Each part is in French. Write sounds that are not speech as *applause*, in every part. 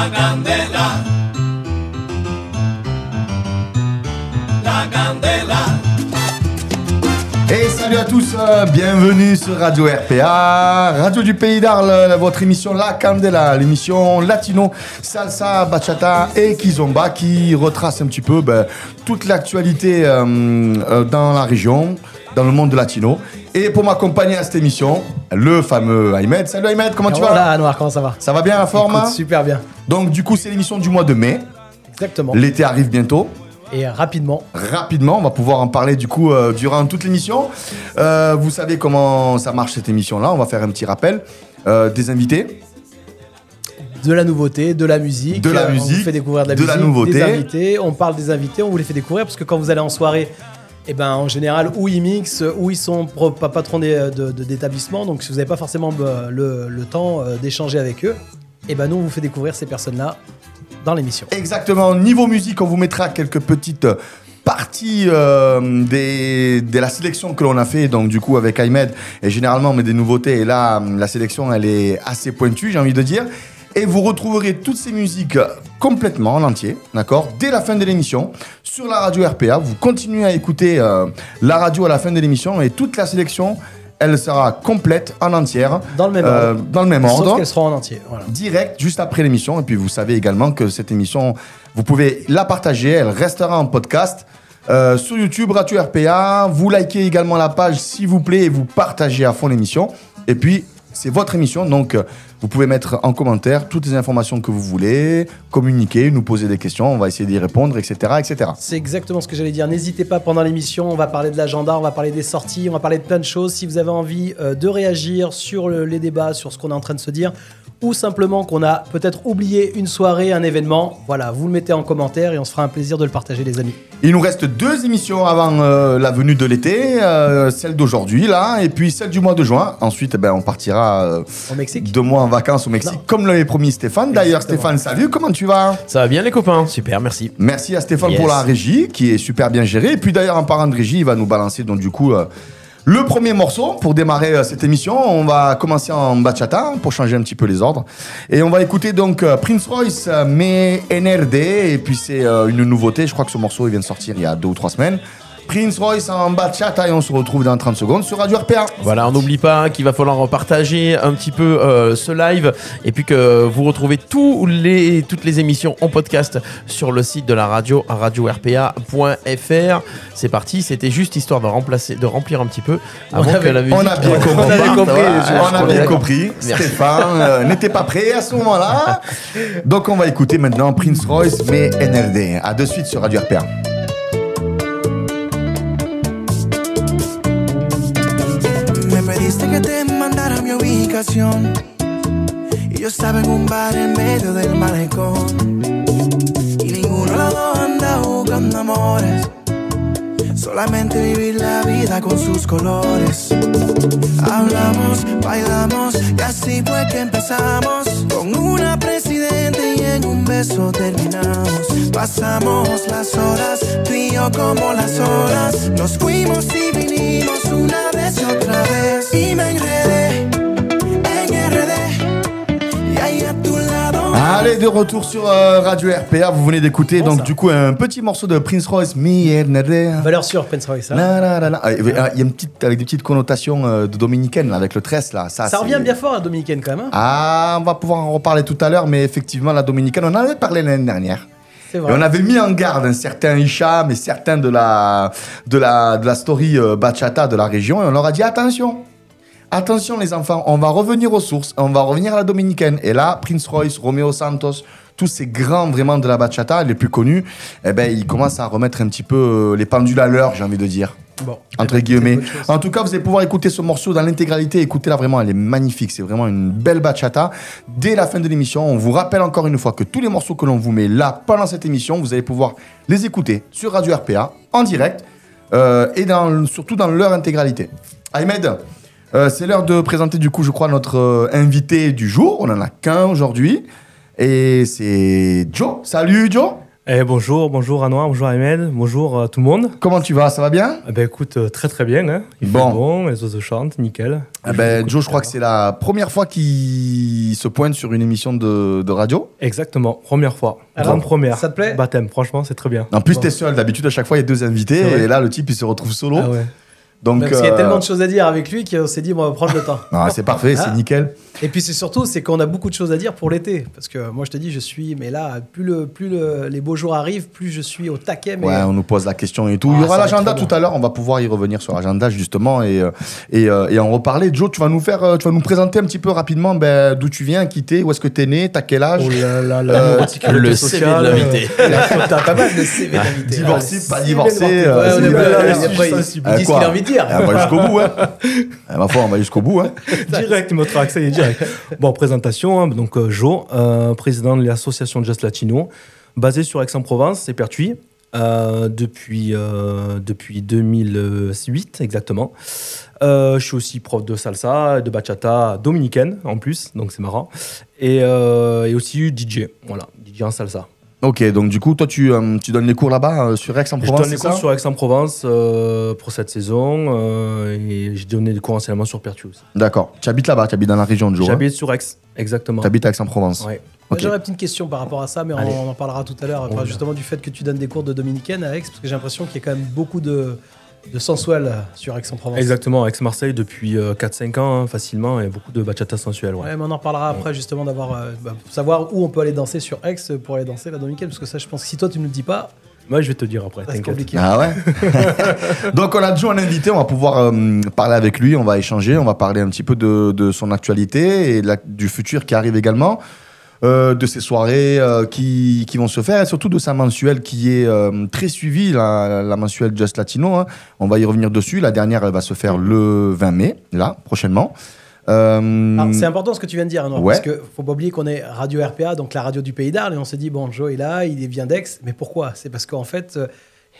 La candela. La candela. Et salut à tous, euh, bienvenue sur Radio RPA, Radio du Pays d'Arles, votre émission La Candela, l'émission latino, salsa, bachata et kizomba qui retrace un petit peu ben, toute l'actualité euh, euh, dans la région, dans le monde latino. Et pour m'accompagner à cette émission, le fameux Ahmed. Salut Ahmed, comment tu vas Voilà, Anouar, comment ça va? Ça va bien la forme? Écoute, hein Super bien. Donc du coup c'est l'émission du mois de mai, Exactement. l'été arrive bientôt. Et rapidement, rapidement. On va pouvoir en parler du coup euh, durant toute l'émission. Euh, vous savez comment ça marche cette émission-là. On va faire un petit rappel euh, des invités. de la nouveauté, de la musique. De la Euh, On musique, vous fait découvrir de la de la musique, nouveauté. des invités. On parle des invités, on vous les fait découvrir parce que quand vous allez en soirée, eh ben, en général, ou ils mixent, ou ils sont patrons des- de- de- d'établissement. Donc, si vous n'avez pas forcément euh, le, temps euh, d'échanger avec eux, eh ben, nous, on vous fait découvrir ces personnes-là dans l'émission. Exactement. Niveau musique, on vous mettra quelques petites parties euh, des, de la sélection que l'on a fait. Donc du coup avec Ahmed, et généralement on met des nouveautés. Et là, la sélection, elle est assez pointue, j'ai envie de dire. Et vous retrouverez toutes ces musiques complètement en entier, d'accord Dès la fin de l'émission, sur la radio RPA. Vous continuez à écouter euh, la radio à la fin de l'émission et toute la sélection, elle sera complète en entière. Dans le même euh, ordre. Dans le même Sauf ordre qu'elles seront en entier. Voilà. direct juste après l'émission. Et puis vous savez également que cette émission, vous pouvez la partager, elle restera en podcast. euh, sur YouTube, Radio RPA, vous likez également la page s'il vous plaît et vous partagez à fond l'émission. Et puis, c'est votre émission, donc vous pouvez mettre en commentaire toutes les informations que vous voulez, communiquer, nous poser des questions, on va essayer d'y répondre, etc. etc. C'est exactement ce que j'allais dire. N'hésitez pas pendant l'émission, on va parler de l'agenda, on va parler des sorties, on va parler de plein de choses. Si vous avez envie euh, de réagir sur le- les débats, sur ce qu'on est en train de se dire, ou simplement qu'on a peut-être oublié une soirée, un événement, voilà, vous le mettez en commentaire et on se fera un plaisir de le partager, les amis. Il nous reste deux émissions avant euh, la venue de l'été, euh, celle d'aujourd'hui là, et puis celle du mois de juin. Ensuite, eh ben, on partira euh, Au Mexique deux mois en vacances au Mexique, Non. comme l'avait promis Stéphane. D'ailleurs. Stéphane, salut, comment tu vas? Ça va bien les copains Super, merci. Merci à Stéphane Yes. pour la régie, qui est super bien gérée. Et puis d'ailleurs, en parlant de régie, il va nous balancer donc du coup euh, le premier morceau pour démarrer euh, cette émission. On va commencer en bachata pour changer un petit peu les ordres. Et on va écouter donc euh, Prince Royce, euh, mais NRD. Et puis c'est une nouveauté, je crois que ce morceau il vient de sortir il y a deux ou trois semaines. Prince Royce en bachata et on se retrouve dans 30 secondes sur Radio RPA. Voilà, on n'oublie pas qu'il va falloir partager un petit peu euh, ce live et puis que vous retrouvez tous les, toutes les émissions en podcast sur le site de la radio, radio-rpa.fr. C'est parti, c'était juste histoire de remplacer, de remplir un petit peu avant avait- que la musique. On a bien compris. On avait compris, Voilà, je- on a bien compris. Stéphane euh, n'était pas prêt à ce moment-là. Donc on va écouter maintenant Prince Royce, mais NRD. À de suite sur Radio RPA. Y yo estaba en un bar en medio del malecón. Y ninguno de los dos anda buscando amores. Solamente vivir la vida con sus colores. Hablamos, bailamos y así fue que empezamos. Con una presidente y en un beso terminamos. Pasamos las horas, tú y yo como las horas. Nos fuimos y vinimos una vez y otra vez. Y me enredé Allez, de retour sur euh, Radio RPA. Vous venez d'écouter Bon, donc ça. du coup un petit morceau de Prince Royce, mais NRD. Valeur sûre, Prince Royce. hein. La, la, la, la. Ah, Il y a une petite, avec des petites connotations euh, de dominicaine là, avec le tresse là. Ça, revient bien fort à Dominicaine quand même. hein. Ah, on va pouvoir en reparler tout à l'heure, mais effectivement, la dominicaine, on en avait parlé l'année dernière. Et on avait mis en garde un certain Hicham et certains de la, de la, de la story euh, bachata de la région et on leur a dit attention. Attention les enfants, on va revenir aux sources, on va revenir à la dominicaine. Et là, Prince Royce, Romeo Santos, tous ces grands vraiment de la bachata, les plus connus, eh ben, ils commencent à remettre un petit peu euh, les pendules à l'heure, j'ai envie de dire. Bon. Entre guillemets. En tout cas, vous allez pouvoir écouter ce morceau dans l'intégralité. Écoutez-la vraiment, elle est magnifique. C'est vraiment une belle bachata. Dès la fin de l'émission, on vous rappelle encore une fois que tous les morceaux que l'on vous met là pendant cette émission, vous allez pouvoir les écouter sur Radio RPA en direct euh, et dans, surtout dans leur intégralité. Ahmed, euh, c'est l'heure de présenter du coup, je crois, notre euh, invité du jour. On en a qu'un aujourd'hui. Et c'est Joe. Salut Joe. Eh, bonjour, bonjour Anouar, bonjour Ahmed, bonjour euh, tout le monde. Comment tu vas? Ça va bien? Eh ben écoute, euh, très très bien. Hein. Il Bon. fait bon, les oiseaux chantent, nickel. Eh ben, Joe, je crois que c'est la première fois qu'il se pointe sur une émission de, de radio. Exactement, première fois. Alors, Grande première. ça te plaît? Baptême, franchement, c'est très bien. En plus, Bon. t'es seul. D'habitude, à chaque fois, il y a deux invités. Et là, le type, il se retrouve solo. Ah ouais. Donc, Parce qu'il y a euh, tellement de choses à dire avec lui qu'on s'est dit, bon, on va prendre le temps. *laughs* non, c'est parfait, c'est Ah. nickel. Et puis c'est surtout, c'est qu'on a beaucoup de choses à dire pour l'été. Parce que moi, je te dis, je suis, mais là, plus, le, plus le- les beaux jours arrivent, plus je suis au taquet. Mais Ouais, on nous pose la question et tout. Ah, il y aura va être l'agenda tout à l'heure. On va pouvoir y revenir sur l'agenda justement et, euh, et, euh, et en reparler. Joe, tu vas nous faire, tu vas nous présenter un petit peu rapidement ben, d'où tu viens, qui t'es, où est-ce que t'es né, t'as quel âge, Oh là là, la Euh, sécurité le CV de l'invité. t'as pas mal de CV d'invités. divorcé, pas divorcé, euh. Ouais, on est là, dire. On va jusqu'au bout, hein. Ah, *laughs* ma foi, on va jusqu'au bout, hein. Direct, notre accès est direct. Bon, présentation, hein, donc euh, Jo, euh, président de l'association Just Latino, basée sur Aix-en-Provence et Pertuis, euh, depuis, euh, depuis 2008 exactement. Euh, je suis aussi prof de salsa, et de bachata dominicaine en plus, donc c'est marrant. Et, euh, et aussi DJ, voilà, DJ en salsa. Ok, donc du coup, toi, tu, euh, tu donnes les cours là-bas euh, sur Je Aix-en-Provence, donne les cours sur Aix-en-Provence euh, pour cette saison euh, et j'ai donné des cours enseignement sur aussi. D'accord. Tu habites là-bas, tu habites dans la région de hein J'habite sur Aix, exactement. Tu habites à Aix-en-Provence. Ouais. Moi, Ok. J'aurais une petite question par rapport à ça, mais Allez. on en parlera tout à l'heure. Enfin, justement, du fait que tu donnes des cours de dominicaine à Aix, parce que j'ai l'impression qu'il y a quand même beaucoup de, de sensuel sur Aix-en-Provence. Exactement, Aix-Marseille depuis euh, 4-5 ans, hein, facilement, et beaucoup de bachata sensuelle. Ouais. Ouais, mais on en reparlera après, justement, d'avoir. euh, bah, pour savoir où on peut aller danser sur Aix pour aller danser la dominicaine, parce que ça, je pense que si toi, tu ne le dis pas, Moi, je vais te dire après, t'inquiète. compliqué. Ah ouais *laughs* Donc on a Joe en invité, on va pouvoir euh, parler avec lui, on va échanger, on va parler un petit peu de, de son actualité et de la- du futur qui arrive également, euh, de ses soirées euh, qui, qui vont se faire et surtout de sa mensuelle qui est euh, très suivie, la, la mensuelle Just Latino. hein. On va y revenir dessus, la dernière elle va se faire le 20 mai, là, prochainement. C'est important ce que tu viens de dire, Ouais. parce que faut pas oublier qu'on est Radio RPA, donc la radio du Pays d'Arles, et on s'est dit, bon, Joe est là, il vient d'Aix, mais pourquoi? C'est parce qu'en fait,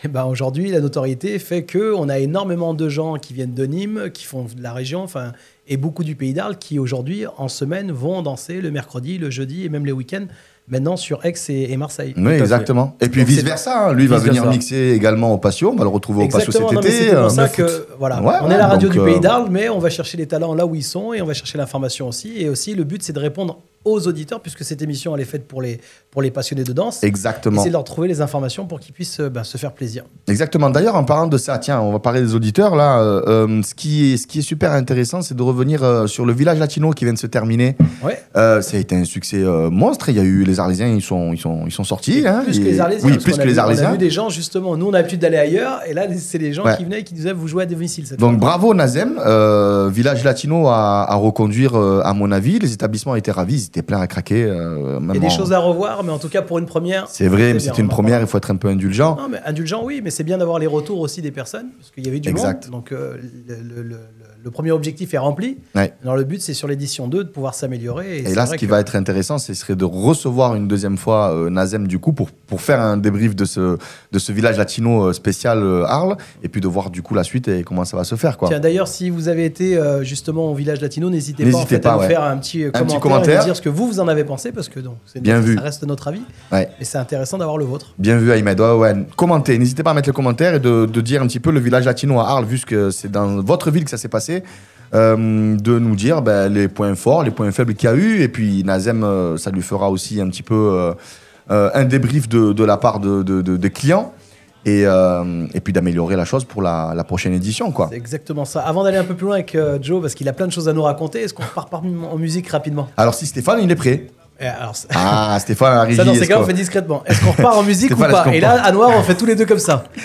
euh, eh ben, aujourd'hui, la notoriété fait que on a énormément de gens qui viennent de Nîmes, qui font de la région, enfin, et beaucoup du Pays d'Arles qui aujourd'hui, en semaine, vont danser le mercredi, le jeudi et même les week-ends, maintenant sur Aix et, et Marseille. oui, exactement. Et puis Donc, c'est- vice versa, lui va venir versa. mixer également au Patio, on va le retrouver au Patio cet non, été. euh, pour ça neuf que voilà, Ouais, on ouais, est la radio du euh, Pays d'Arles, mais on va chercher les talents là où ils sont et on va chercher l'information aussi. Et aussi, le but c'est de répondre aux auditeurs, puisque cette émission elle est faite pour les pour les passionnés de danse. Exactement. Essayer de leur trouver les informations pour qu'ils puissent euh, ben, se faire plaisir. Exactement. D'ailleurs, en parlant de ça, tiens, on va parler des auditeurs là. euh, euh, ce qui est, ce qui est super intéressant, c'est de revenir euh, sur le village latino qui vient de se terminer. Ouais. Euh, ça a été un succès monstre. Il y a eu les Arlésiens, ils sont, ils sont, ils sont sortis. hein, plus que les Arlésiens. Oui, plus que les vu- On a Arlésiens. vu des gens justement. Nous on a l'habitude d'aller ailleurs, et là c'est les gens Ouais. qui venaient et qui disaient vous jouez à domicile. Donc bravo Nazem, village latino à, à reconduire à mon avis. Les établissements étaient ravis, ils étaient pleins à craquer. même Il y a des en- choses à revoir, mais en tout cas pour une première. C'est vrai, mais on une première, il faut être un peu indulgent. Non, mais indulgent, oui, mais c'est bien d'avoir les retours aussi des personnes, parce qu'il y avait du Exact. monde. Donc, euh, le, le- le- le premier objectif est rempli. Ouais. Alors, le but, c'est sur l'édition 2 de pouvoir s'améliorer. Et là, ce qui que- va être intéressant, ce serait de recevoir une deuxième fois euh, Nazem du coup pour, pour faire un débrief de ce, de ce village latino euh, spécial euh, Arles et puis de voir du coup la suite et comment ça va se faire. Quoi. Tiens, d'ailleurs, si vous avez été euh, justement au village latino, n'hésitez pas, en N'hésitez fait, pas, à nous faire un petit, petit commentaire, et commentaire. nous dire ce que vous, vous en avez pensé, parce que donc, c'est Bien vu. ça reste notre avis. Ouais. Et c'est intéressant d'avoir le vôtre. Bien vu, Ahmed. Ouais. Commentez, n'hésitez pas à mettre le commentaire et de, de dire un petit peu le village latino à Arles, vu que c'est dans votre ville que ça s'est passé. Euh, de nous dire ben, les points forts, les points faibles qu'il y a eu. Et puis Nazem, euh, ça lui fera aussi un petit peu euh, un débrief de, de la part de, de- de- des clients. Et, euh, et puis d'améliorer la chose pour la, la prochaine édition. Quoi. C'est exactement ça. Avant d'aller un peu plus loin avec euh, Joe, parce qu'il a plein de choses à nous raconter, est-ce qu'on repart par- en musique rapidement? Alors si Stéphane, il est prêt. Et alors, Ah, Stéphane arrive. ça, dans ces cas, on fait discrètement. Est-ce qu'on repart en musique ou pas Et là, à Noir, on fait tous les deux comme ça. *laughs*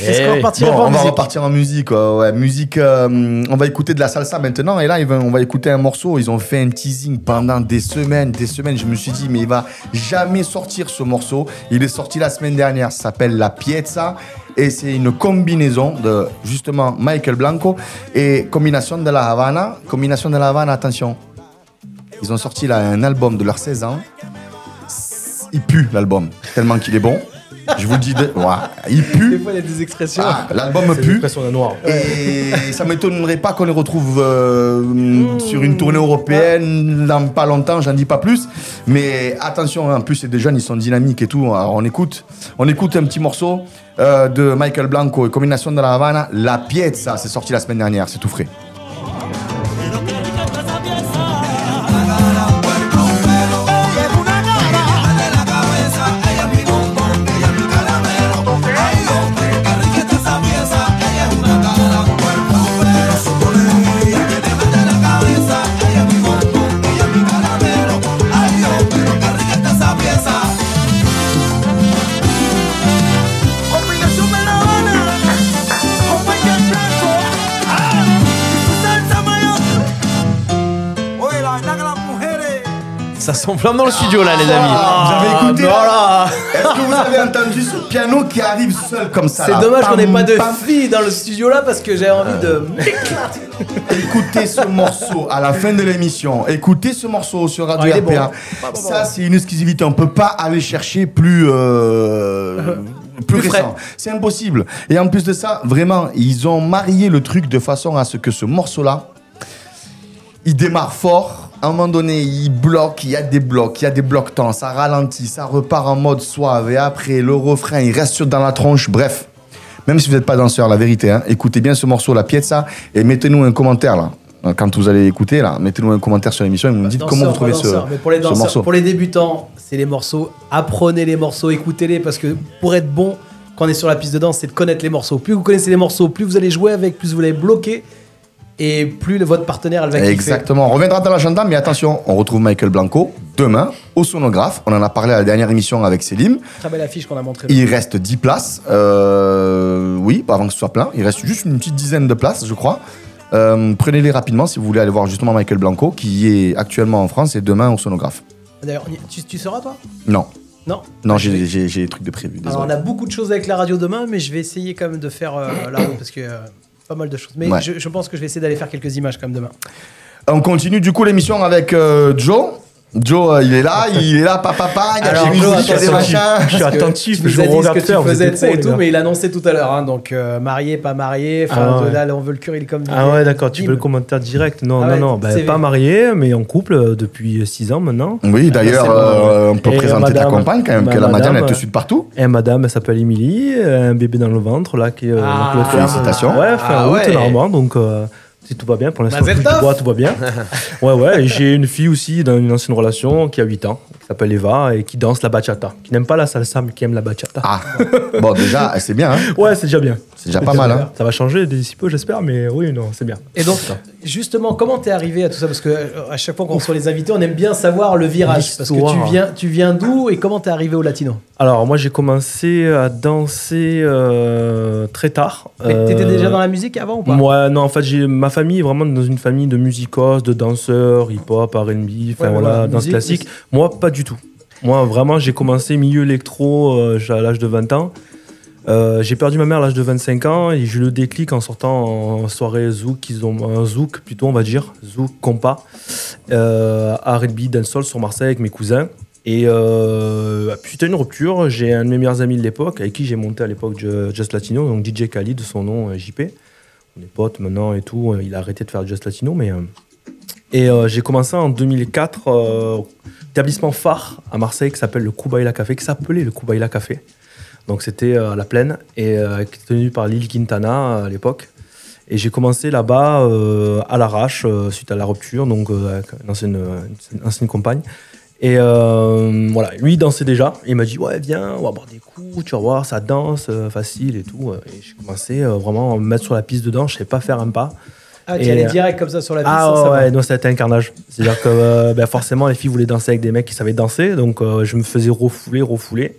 Est-ce qu'on Eh, repartirait Bon, pas en on va musique repartir en musique. ouais, ouais. Musique, euh, on va écouter de la salsa maintenant. Et là, on va écouter un morceau. Ils ont fait un teasing pendant des semaines, des semaines. Je me suis dit, mais il va jamais sortir ce morceau. Il est sorti la semaine dernière. Ça s'appelle La Piezza. Et c'est une combinaison de justement Michael Blanco et combination de la Havana. Combination de la Havana, attention. Ils ont sorti là un album de leurs 16 ans. Il pue l'album, tellement qu'il est bon. Je vous le dis, de... il Des pue. fois, il y a des expressions. Ah, L'album pue. noir. Et ça m'étonnerait pas qu'on les retrouve euh, sur une tournée européenne dans pas longtemps, j'en dis pas plus. Mais attention, en plus c'est des jeunes, ils sont dynamiques et tout. Alors on écoute, on écoute un petit morceau euh, de Michael Blanco et Combinación de la Havana, La Piezza, c'est sorti la semaine dernière, c'est tout frais. Ça sent plein dans le studio là, les amis. Ah, vous avez écouté non, là. Est-ce que vous avez entendu ce piano qui arrive seul comme ça C'est là dommage qu'on n'ait Pam, pas de pam. filles dans le studio là parce que j'ai envie de m'éclater. Écoutez ce morceau à la fin de l'émission. Écoutez ce morceau sur Radio Ah, il est RPA. bon. Ça, c'est une exclusivité. On peut pas aller chercher plus. euh, *laughs* plus, Plus récent. C'est impossible. Et en plus de ça, vraiment, ils ont marié le truc de façon à ce que ce morceau-là, il démarre fort. À un moment donné, il bloque, il y a des blocs, il y a des blocs temps, ça ralentit, ça repart en mode suave. Et après, le refrain, il reste sur- dans la tronche. Bref, même si vous n'êtes pas danseur, la vérité, hein, écoutez bien ce morceau, la pièce, et mettez-nous un commentaire là. Quand vous allez écouter là, mettez-nous un commentaire sur l'émission et vous nous dites Danseurs, comment vous trouvez ce, danseurs, mais pour les ce morceau. pour les débutants, c'est les morceaux. Apprenez les morceaux, écoutez-les parce que pour être bon quand on est sur la piste de danse, c'est de connaître les morceaux. Plus vous connaissez les morceaux, plus vous allez jouer avec, plus vous allez bloquer et plus le- votre partenaire elle va kiffer. Exactement. On reviendra dans l'agenda, mais attention, on retrouve Michael Blanco demain au sonographe. On en a parlé à la dernière émission avec Selim. Très belle affiche qu'on a montrée. Il reste 10 places. Euh, oui, avant que ce soit plein. Il reste juste une petite dizaine de places, je crois. Euh, Prenez-les rapidement si vous voulez aller voir justement Michael Blanco, qui est actuellement en France et demain au sonographe. D'ailleurs, tu, tu seras toi? Non, Non? Non, j'ai des trucs de prévu. Alors, on a beaucoup de choses avec la radio demain, mais je vais essayer quand même de faire euh, la radio parce que pas mal de choses. Mais Ouais. je, je pense que je vais essayer d'aller faire quelques images quand même demain. On continue du coup l'émission avec euh, Joe. Joe, euh, il est là, il est là, papa, papa, il y a Alors, des Joe, musiques, il y a des attention. machins. Je suis attentif, tu je ce regarde que tu faire, vous faisais de ça et tout, mais il a annoncé tout à l'heure. hein, donc euh, marié, pas marié. Enfin, Ah ouais. là, on veut le curry comme. Ah ouais, d'accord, tu veux le commentaire direct? Non, Ah non, ouais, non, CV. pas marié, mais en couple euh, depuis 6 ans maintenant. Oui, d'ailleurs, bon, euh, on peut Et présenter ta madame- compagne quand même, ma que la Madiane, elle madame, te suit de partout. Et madame, elle s'appelle Émilie, un bébé dans le ventre, là, qui est Ah, félicitations. Ouais, fin Ah août, normalement, donc euh, si tout va bien, pour l'instant, bois, tout va bien. *laughs* ouais, ouais, et j'ai une fille aussi dans une ancienne relation qui a 8 ans, s'appelle Eva, et qui danse la bachata, qui n'aime pas la salsa, mais qui aime la bachata. Ah, bon, déjà, c'est bien, hein. Ouais, c'est déjà bien. c'est déjà pas mal. Hein. Ça va changer d'ici peu, j'espère, mais oui, non, c'est bien. Et donc, justement, comment t'es arrivé à tout ça? Parce que euh, à chaque fois qu'on reçoit les invités, on aime bien savoir le virage. Parce que tu viens, tu viens d'où et comment t'es arrivé au latino? Alors, moi, j'ai commencé à danser euh, très tard. Mais T'étais Euh, déjà dans la musique avant ou pas? Moi, non, en fait, j'ai ma famille est vraiment dans une famille de musicos, de danseurs, hip-hop, R&B, enfin Ouais, voilà, voilà, danse musique, classique. Moi, pas du tout. Moi, vraiment, j'ai commencé milieu électro euh, à l'âge de 20 ans. Euh, j'ai perdu ma mère à l'âge de 25 ans et j'ai eu le déclic en sortant en soirée zouk, ils ont un zouk plutôt, on va dire, zouk compas, euh, R&B dancehall sur Marseille avec mes cousins. Et euh, à une rupture, j'ai un de mes meilleurs amis de l'époque, avec qui j'ai monté à l'époque Ju- Just Latino, donc DJ Khalid, son nom euh, JP. On est potes maintenant et tout. Il a arrêté de faire Just Latino, mais. et j'ai commencé en 2004 euh, au établissement phare à Marseille qui s'appelle le Kubaila Café, qui s'appelait le Kubaila Café. Donc c'était euh, à la plaine et euh, qui tenu par Lil Quintana euh, à l'époque. Et j'ai commencé là-bas à l'arrache suite à la rupture, donc euh, avec une ancienne, une compagne. Et voilà, lui il dansait déjà. Il m'a dit ouais viens, on va boire des coups, tu vas voir, ça danse facile et tout. Et j'ai commencé vraiment à me mettre sur la piste de danse. Je savais pas faire un pas. Ah, tu allais euh, direct comme ça sur la piste Ah sans ouais, ouais, non, ça été un carnage. C'est-à-dire que euh, ben, forcément, les filles voulaient danser avec des mecs qui savaient danser, donc euh, je me faisais refouler, refouler.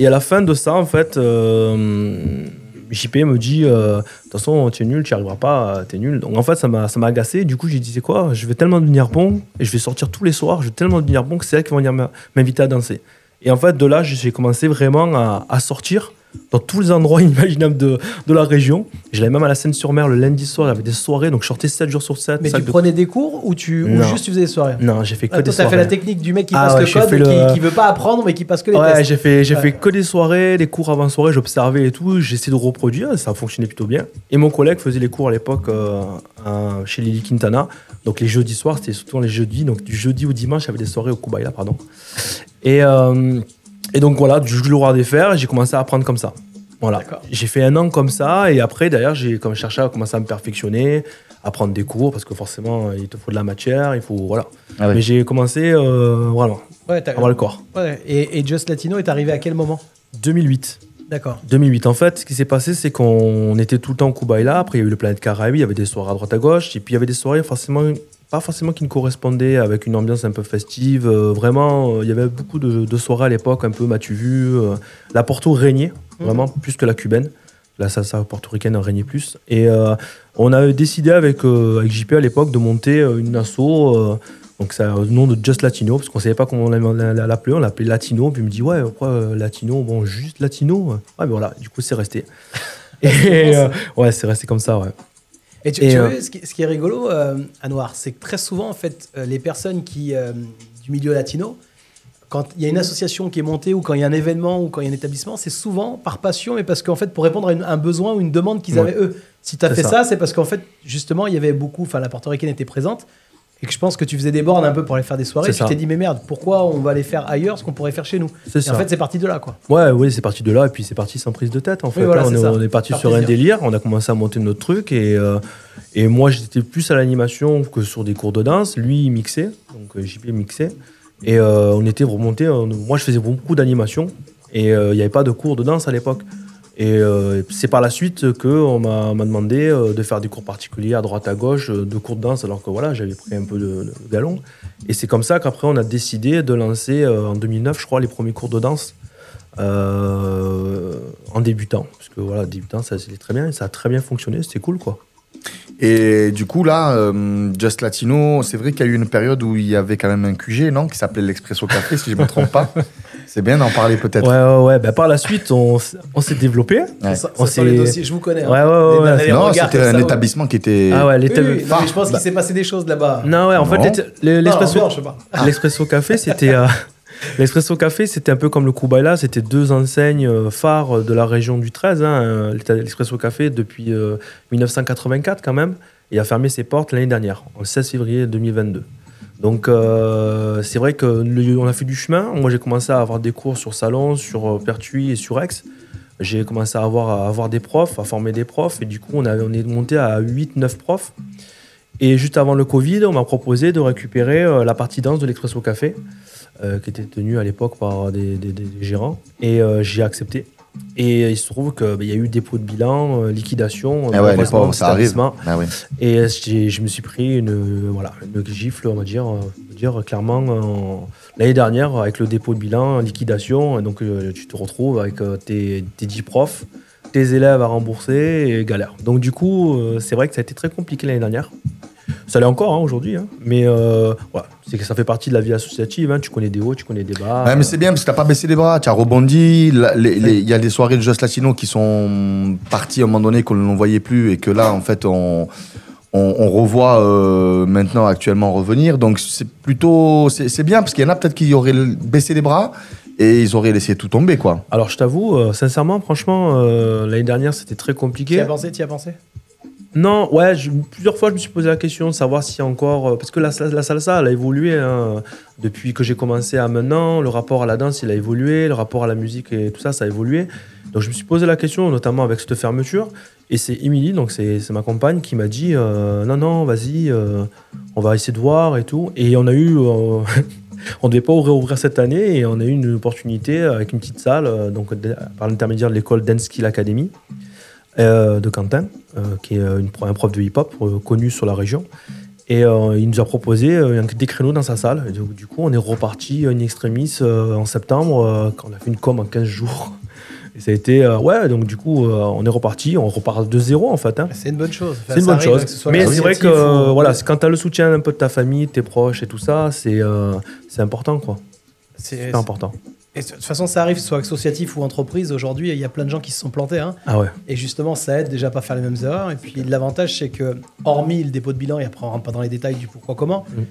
Et à la fin de ça, en fait, euh, JP me dit De toute façon, tu es nul, tu n'y arriveras pas, tu es nul. Donc en fait, ça m'a ça agacé. Du coup, j'ai dit C'est quoi? Je vais tellement devenir bon et je vais sortir tous les soirs, je vais tellement devenir bon que c'est elles qui vont venir m'inviter à danser. Et en fait, de là, j'ai commencé vraiment à, à sortir dans tous les endroits *laughs* inimaginables de, de la région. J'allais même à la Seine-sur-Mer le lundi soir, il y avait des soirées, donc je sortais 7 jours sur 7. Mais tu de- prenais des cours ou, tu, ou juste tu faisais des soirées? Non, j'ai fait que Ah, des toi, t'as soirées. fait la technique du mec qui Ah passe ouais, le code le- qui, qui veut pas apprendre mais qui passe que les Ouais, tests. j'ai fait, j'ai Ouais. fait que des soirées, des cours avant soirée, j'observais et tout, j'essayais de reproduire, ça fonctionnait plutôt bien. Et mon collègue faisait les cours à l'époque euh, chez Lily Quintana. Donc les jeudis soirs, c'était surtout les jeudis, donc du jeudi au dimanche, avait des soirées au Kubaila, pardon. Et, euh, et donc voilà, du le roi des fers, j'ai commencé à apprendre comme ça. Voilà. J'ai fait un an comme ça, et après, d'ailleurs, j'ai comme cherché à commencer à me perfectionner, à prendre des cours, parce que forcément, il te faut de la matière, il faut. Voilà. Ah ouais. Mais j'ai commencé, euh, voilà, Ouais, t'as- avoir le corps. ouais. Et, et Just Latino est arrivé à quel moment? 2008. D'accord. 2008. En fait, ce qui s'est passé, c'est qu'on était tout le temps au Kubaila. Après, il y a eu le Planète Caraïbe, il y avait des soirées à droite à gauche. Et puis, il y avait des soirées forcément, pas forcément qui ne correspondaient avec une ambiance un peu festive. Euh, vraiment, euh, il y avait beaucoup de, de soirées à l'époque, un peu m'as-tu vu. euh, la Porto régnait, vraiment, plus que la cubaine. La salsa portoricaine régnait plus. Et on avait décidé avec, avec JP à l'époque de monter une asso. donc, c'est le nom de Just Latino, parce qu'on savait pas comment on l'appelait. On l'appelait Latino. Puis il me dit, ouais, pourquoi Latino Bon, juste Latino? Ouais, ben voilà, du coup, c'est resté. *laughs* Et euh, ouais, c'est resté comme ça, ouais. Et tu, Et, tu euh, vois, ce qui, ce qui est rigolo, euh, à Noir, c'est que très souvent, en fait, euh, les personnes qui, euh, du milieu latino, quand il y a une association qui est montée ou quand il y a un événement ou quand il y a un établissement, c'est souvent par passion, mais parce qu'en fait, pour répondre à une- un besoin ou une demande qu'ils Ouais. avaient eux. Si tu as fait ça, ça. c'est parce qu'en fait, justement, il y avait beaucoup, enfin, la portoricaine était présente. Et que je pense que tu faisais des bornes un peu pour aller faire des soirées. Tu t'es dit, mais merde, pourquoi on va les faire ailleurs ce qu'on pourrait faire chez nous Et en fait, c'est parti de là, quoi. Ouais, oui, c'est parti de là, et puis c'est parti sans prise de tête, en fait. voilà, Là, on, est, ça. on est parti Faire sur un délire, on a commencé à monter notre truc, et, euh, et moi, j'étais plus à l'animation que sur des cours de danse. Lui, il mixait, donc euh, JP mixait, et euh, on était remonté. euh, moi, je faisais beaucoup d'animation, et euh, il n'y avait pas de cours de danse à l'époque. Et euh, c'est par la suite qu'on m'a demandé euh, de faire des cours particuliers à droite à gauche, euh, de cours de danse, alors que voilà, j'avais pris un peu de, galon. Et c'est comme ça qu'après, on a décidé de lancer en 2009, je crois, les premiers cours de danse en débutant. Parce que voilà, débutant, ça c'était très bien, et ça a très bien fonctionné, c'était cool quoi. Et du coup, là, euh, Just Latino, c'est vrai qu'il y a eu une période où il y avait quand même un QG, non Qui s'appelait l'Expresso Café, si je ne me trompe pas. *laughs* C'est bien d'en parler peut-être. Ouais, ouais, ouais. Ben, par la suite, on, on s'est développé. Ouais. Ça, On ça les s'est- dossiers, je vous connais. hein. Ouais, ouais, ouais, Non, c'était un ça, ouais. établissement qui était. Ah ouais, Oui, l'été- oui, non, mais phare. je pense qu'il Bah. s'est passé des choses là-bas. Non, ouais, en fait, Non. l'été- le- Non, l'espresso non, je sais pas. *laughs* l'espresso café, c'était. euh, *laughs* L'espresso café, c'était un peu comme le Kubaila, c'était deux enseignes euh, phares de la région du 13. hein, euh, L'Espresso Café depuis euh, 1984 quand même, et a fermé ses portes l'année dernière, le 16 février 2022. Donc euh, c'est vrai que le- on a fait du chemin. Moi j'ai commencé à avoir des cours sur Salon, sur euh, Pertuis et sur Aix. J'ai commencé à avoir, à avoir des profs, à former des profs, et du coup on, avait, on est monté à 8-9 profs. Et juste avant le Covid, on m'a proposé de récupérer euh, la partie danse de l'Expresso Café, euh, qui était tenue à l'époque par des, des- des- des gérants. Et euh, j'ai accepté. Et il se trouve qu'il y a eu dépôt de bilan, euh, liquidation, Ah ouais, pauvres, ça arrive. Ah ouais. Et je me suis pris une, euh, voilà, une gifle, on va dire, euh, on va dire clairement, en- l'année dernière, avec le dépôt de bilan, liquidation. Et donc, euh, tu te retrouves avec euh, tes, tes 10 profs, tes élèves à rembourser et galère. Donc, du coup, euh, c'est vrai que ça a été très compliqué l'année dernière. Ça l'est encore hein, aujourd'hui, hein. mais euh, voilà, c'est que ça fait partie de la vie associative. hein. Tu connais des hauts, tu connais des bas. Ouais, mais c'est bien parce que t'as pas baissé les bras, tu as rebondi. Il y a des soirées de Just Latino qui sont parties à un moment donné qu'on ne voyait plus et que là, en fait, on, on, on revoit euh, maintenant actuellement revenir. Donc c'est plutôt. C'est bien parce qu'il y en a peut-être qui auraient baissé les bras et ils auraient laissé tout tomber, quoi. Alors, je t'avoue, euh, sincèrement, franchement, euh, l'année dernière, c'était très Tu compliqué. as pensé, tu y as pensé? Non, ouais, plusieurs fois je me suis posé la question de savoir si encore. euh, Parce que la, la salsa, elle a évolué hein, depuis que j'ai commencé à maintenant. Le rapport à la danse, il a évolué. Le rapport à la musique et tout ça, ça a évolué. Donc je me suis posé la question, notamment avec cette fermeture. Et c'est Émilie, donc c'est ma compagne, qui m'a dit euh, Non, non, vas-y, euh, on va essayer de voir et tout. Et on a eu. *laughs* on ne devait pas réouvrir cette année et on a eu une opportunité avec une petite salle, donc par l'intermédiaire de l'école Dance Skill Academy de Quentin, qui est euh, une, un prof de hip-hop euh, connu sur la région. Et euh, il nous a proposé euh, des créneaux dans sa salle. Et donc, du coup, on est reparti in extremis euh, en septembre, euh, quand on a fait une com en 15 jours. Et ça a été. euh, ouais, donc du coup, euh, on est reparti, on repart de zéro en fait. hein. C'est une bonne chose. C'est une bonne chose. Mais c'est vrai que euh, voilà, quand tu as le soutien un peu de ta famille, de tes proches et tout ça, c'est euh, c'est important quoi. C'est important. Et de toute façon, ça arrive, soit associatif ou entreprise. Aujourd'hui, il y a plein de gens qui se sont plantés. hein. Ah ouais. Et justement, ça aide déjà à pas faire les mêmes erreurs. Et puis l'avantage, c'est que, hormis le dépôt de bilan, et après on rentre pas dans les détails du pourquoi comment, Mm.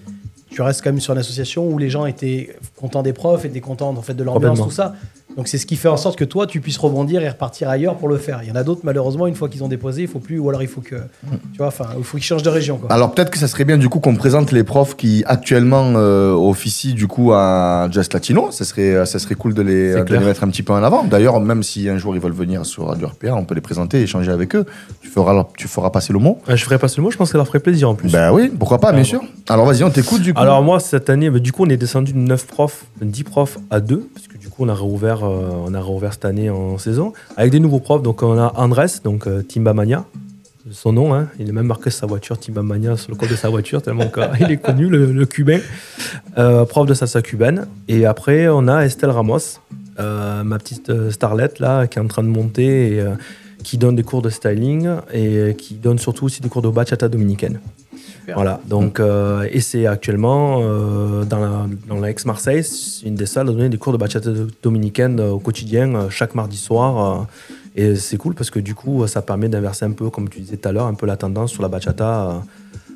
tu restes quand même sur une association où les gens étaient contents des profs, étaient contents en fait de l'ambiance, tout ça. Donc c'est ce qui fait en sorte que toi, tu puisses rebondir et repartir ailleurs pour le faire. Il y en a d'autres, malheureusement, une fois qu'ils ont déposé, il faut plus, ou alors il faut que, tu vois, enfin, il faut qu'ils changent de région. Quoi. Alors peut-être que ça serait bien du coup qu'on présente les profs qui actuellement euh, officient du coup à Just Latino. Ça serait, ça serait cool de les, de les mettre un petit peu en avant. D'ailleurs, même si un jour ils veulent venir sur Radio RPA, on peut les présenter, échanger avec eux. Tu feras, tu feras passer le mot. Euh, Je ferai passer le mot, je pense que ça leur ferait plaisir en plus. Ben oui, pourquoi pas, bien Ah, sûr. Alors vas-y, on t'écoute du coup. Alors moi cette année, bah, du coup on est descendu de 9 profs, de 10 profs à 2, parce que du on a réouvert, euh, on a cette année en saison, avec des nouveaux profs. Donc on a Andrés, donc euh, Timba Mania, son nom, hein, il est même marqué sa voiture, Timba Mania, sur le code de sa voiture, tellement qu'il *laughs* est connu, le, cubain, Euh, prof de salsa cubaine. Et après on a Estelle Ramos, ma petite starlette là, qui est en train de monter et qui donne des cours de styling et qui donne surtout aussi des cours de bachata dominicaine. Super. Voilà, donc, euh, et c'est actuellement euh, dans la, dans la ex-Marseille, c'est une des salles à donner des cours de bachata dominicaine euh, au quotidien, chaque mardi soir. euh, et c'est cool parce que du coup, ça permet d'inverser un peu, comme tu disais tout à l'heure, un peu la tendance sur la bachata, euh,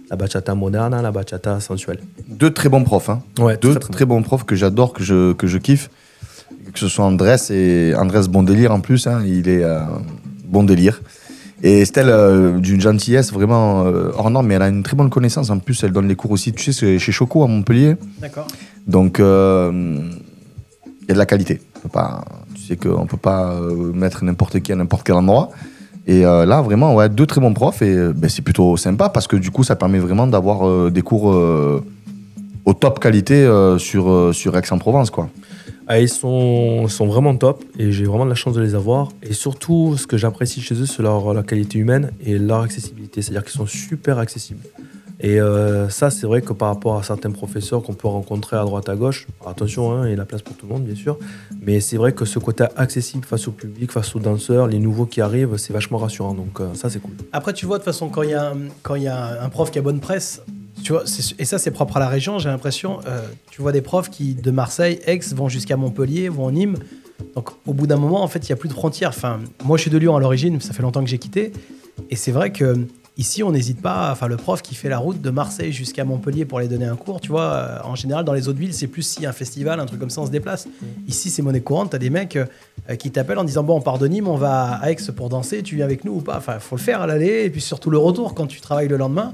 la bachata moderne, la bachata sensuelle. Deux très bons profs. Hein. Ouais, Deux très, très, très bons profs que j'adore, que je, que je kiffe. Que ce soit Andrés et Andrés Bon Délire en plus. hein, il est euh, bon délire. Et Estelle, euh, d'une gentillesse vraiment euh, hors norme, mais elle a une très bonne connaissance. En plus, elle donne les cours aussi, tu sais, chez Choco à Montpellier. D'accord. Donc, euh, il y a de la qualité. On peut pas, tu sais qu'on ne peut pas euh, mettre n'importe qui à n'importe quel endroit. Et euh, là, vraiment, ouais, deux très bons profs. Et ben, c'est plutôt sympa parce que du coup, ça permet vraiment d'avoir des cours au top qualité sur, sur Aix-en-Provence. quoi. Ah, ils, sont, sont vraiment top et j'ai vraiment de la chance de les avoir. Et surtout, ce que j'apprécie chez eux, c'est leur, leur qualité humaine et leur accessibilité. C'est-à-dire qu'ils sont super accessibles. Et euh, ça, c'est vrai que par rapport à certains professeurs qu'on peut rencontrer à droite à gauche, attention, hein, il y a la place pour tout le monde, bien sûr, mais c'est vrai que ce côté accessible face au public, face aux danseurs, les nouveaux qui arrivent, c'est vachement rassurant. Donc euh, ça, c'est cool. Après, tu vois, de toute façon, quand il y, y a un prof qui a bonne presse, et ça, c'est propre à la région, j'ai l'impression. euh, tu vois des profs qui, de Marseille, Aix, vont jusqu'à Montpellier, vont en Nîmes. Donc, au bout d'un moment, en fait, il n'y a plus de frontières. Enfin, moi, je suis de Lyon à l'origine, ça fait longtemps que j'ai quitté. Et c'est vrai que ici, on n'hésite pas. Enfin, le prof qui fait la route de Marseille jusqu'à Montpellier pour aller donner un cours, tu vois, euh, en général, dans les autres villes, c'est plus si un festival, un truc comme ça, on se déplace. Ici, c'est monnaie courante. T'as des mecs euh, qui t'appellent en disant Bon, on part de Nîmes, on va à Aix pour danser, tu viens avec nous ou pas Enfin, faut le faire à l'aller, et puis surtout le retour quand tu travailles le lendemain.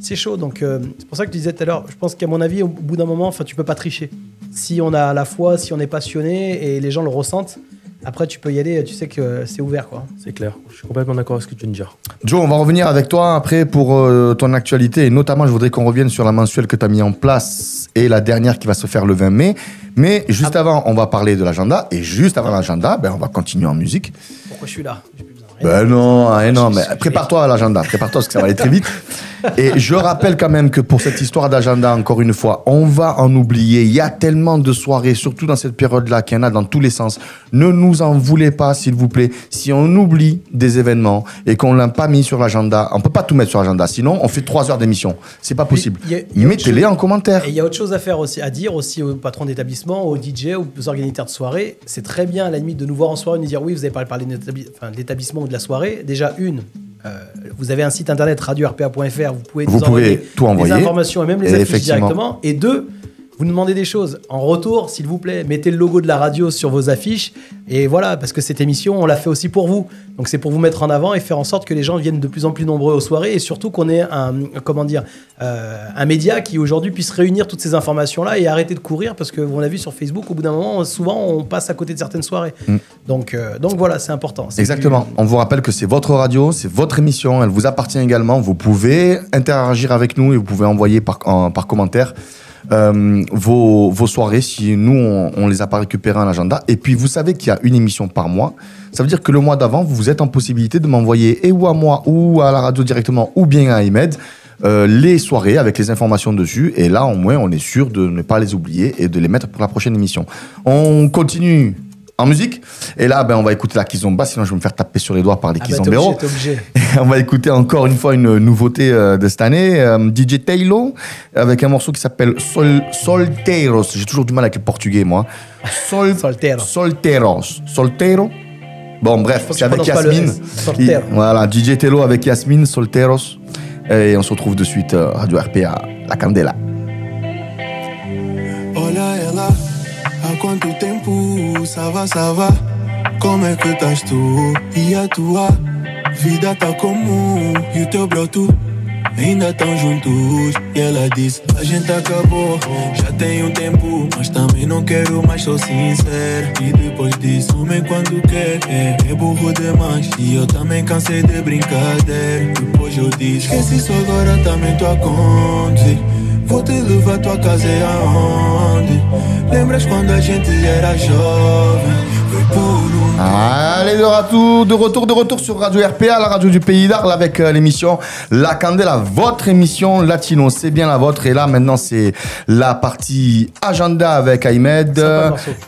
C'est chaud. Donc, euh, c'est pour ça que je disais tout à l'heure, je pense qu'à mon avis, au bout d'un moment, enfin, tu peux pas tricher. Si on a la foi, si on est passionné et les gens le ressentent, après, tu peux y aller, tu sais que c'est ouvert, quoi. C'est clair. Je suis complètement d'accord avec ce que tu viens de dire. Joe, on va revenir avec toi après pour euh, ton actualité. Et notamment, je voudrais qu'on revienne sur la mensuelle que tu as mis en place et la dernière qui va se faire le 20 mai. Mais juste avant, on va parler de l'agenda. Et juste avant l'agenda, ben, on va continuer en musique. Pourquoi je suis là? J'ai plus besoin de rien. Ben non, eh non, Je mais prépare-toi à l'agenda, prépare-toi parce que ça va aller très vite. *laughs* Et je rappelle quand même que pour cette histoire d'agenda, encore une fois, on va en oublier. Il y a tellement de soirées, surtout dans cette période-là, qu'il y en a dans tous les sens. Ne nous en voulez pas, s'il vous plaît. Si on oublie des événements et qu'on l'a pas mis sur l'agenda, on peut pas tout mettre sur l'agenda. Sinon, on fait trois heures d'émission. C'est pas possible. Mettez-les en commentaire. Et il y a autre chose à faire aussi, à dire aussi aux patrons d'établissement, aux DJ, aux organisateurs de soirée. C'est très bien à la limite de nous voir en soirée et nous dire oui, vous avez parlé, parlé de l'établissement ou de la soirée. Déjà, une, euh, vous avez un site internet radio-rpa.fr, vous pouvez Vous nous pouvez envoyer tout envoyer. des informations et même les affiches directement. Et deux, vous nous demandez des choses. En retour, s'il vous plaît, mettez le logo de la radio sur vos affiches. Et voilà, parce que cette émission, on l'a fait aussi pour vous. Donc c'est pour vous mettre en avant et faire en sorte que les gens viennent de plus en plus nombreux aux soirées et surtout qu'on ait un, comment dire, euh, un média qui aujourd'hui puisse réunir toutes ces informations-là et arrêter de courir parce que on l'a vu sur Facebook, au bout d'un moment, souvent on passe à côté de certaines soirées. Mm. Donc, euh, donc voilà, c'est important. Exactement. On vous rappelle que c'est votre radio, c'est votre émission, elle vous appartient également. Vous pouvez interagir avec nous et vous pouvez envoyer par, en- par commentaire euh, vos, vos soirées si nous, on, on les a pas récupérées en agenda. Et puis, vous savez qu'il y a une émission par mois. Ça veut dire que le mois d'avant, vous êtes en possibilité de m'envoyer et ou à moi ou à la radio directement ou bien à Ahmed euh, les soirées avec les informations dessus. Et là, au moins, on est sûr de ne pas les oublier et de les mettre pour la prochaine émission. On continue en musique. Et là, ben, on va écouter la Kizomba, sinon je vais me faire taper sur les doigts par les Ah t'es Kizomberos. *laughs* on va écouter encore une fois une nouveauté euh, de cette année, euh, DJ Taylor, avec un morceau qui s'appelle Sol, Solteiros. J'ai toujours du mal avec le portugais, moi. Sol, *laughs* Soltero. Solteros. Soltero? Bon, bref, c'est avec Yasmine. Voilà, DJ Telo avec Yasmine, Solteros. Et on se retrouve de suite, euh, Radio RPA, La Candela. Olha ela, há quanto tempo? Sava, sava, como é que estás tu? E a tua vida tá comum e o teu broto ainda tão juntos. E ela disse: A gente acabou, já tem um tempo, mas também não quero mais, sou sincero. E depois disso, homem quando quer, é, é burro demais. E eu também cansei de brincadeira. Depois eu disse: Esquece isso agora, também tô a conduzir. Vou te levar tua casa é aonde? Lembras quando a gente era jovem? Foi por um Allez, de retour, de retour, de retour sur Radio RPA, la radio du pays d'Arles, avec euh, l'émission La Candela, votre émission latino, c'est bien la vôtre. Et là, maintenant, c'est la partie agenda avec Ahmed.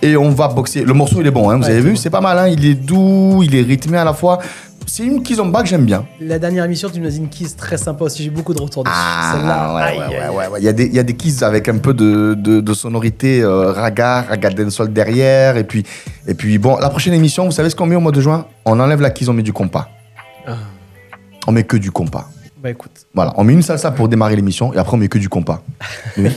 Et on va boxer. Le morceau, il est bon, hein, vous Ouais, avez vu bon. C'est pas mal, hein, il est doux, il est rythmé à la fois. C'est une kizomba que j'aime bien. La dernière émission, tu nous as une kiss très sympa aussi. J'ai beaucoup de retours dessus. Ah, ouais, ouais, ouais, aïe. ouais, ouais. Il y a des, il y a des keys avec un peu de, de, de sonorité euh, raga, raga dancehall derrière. Et puis, et puis, bon, la prochaine émission, vous savez ce qu'on met au mois de juin? On enlève la keys, on met du compas. On met que du compas. Bah écoute, Voilà, on met une salsa pour démarrer l'émission et après on met que du compas. *laughs* Oui.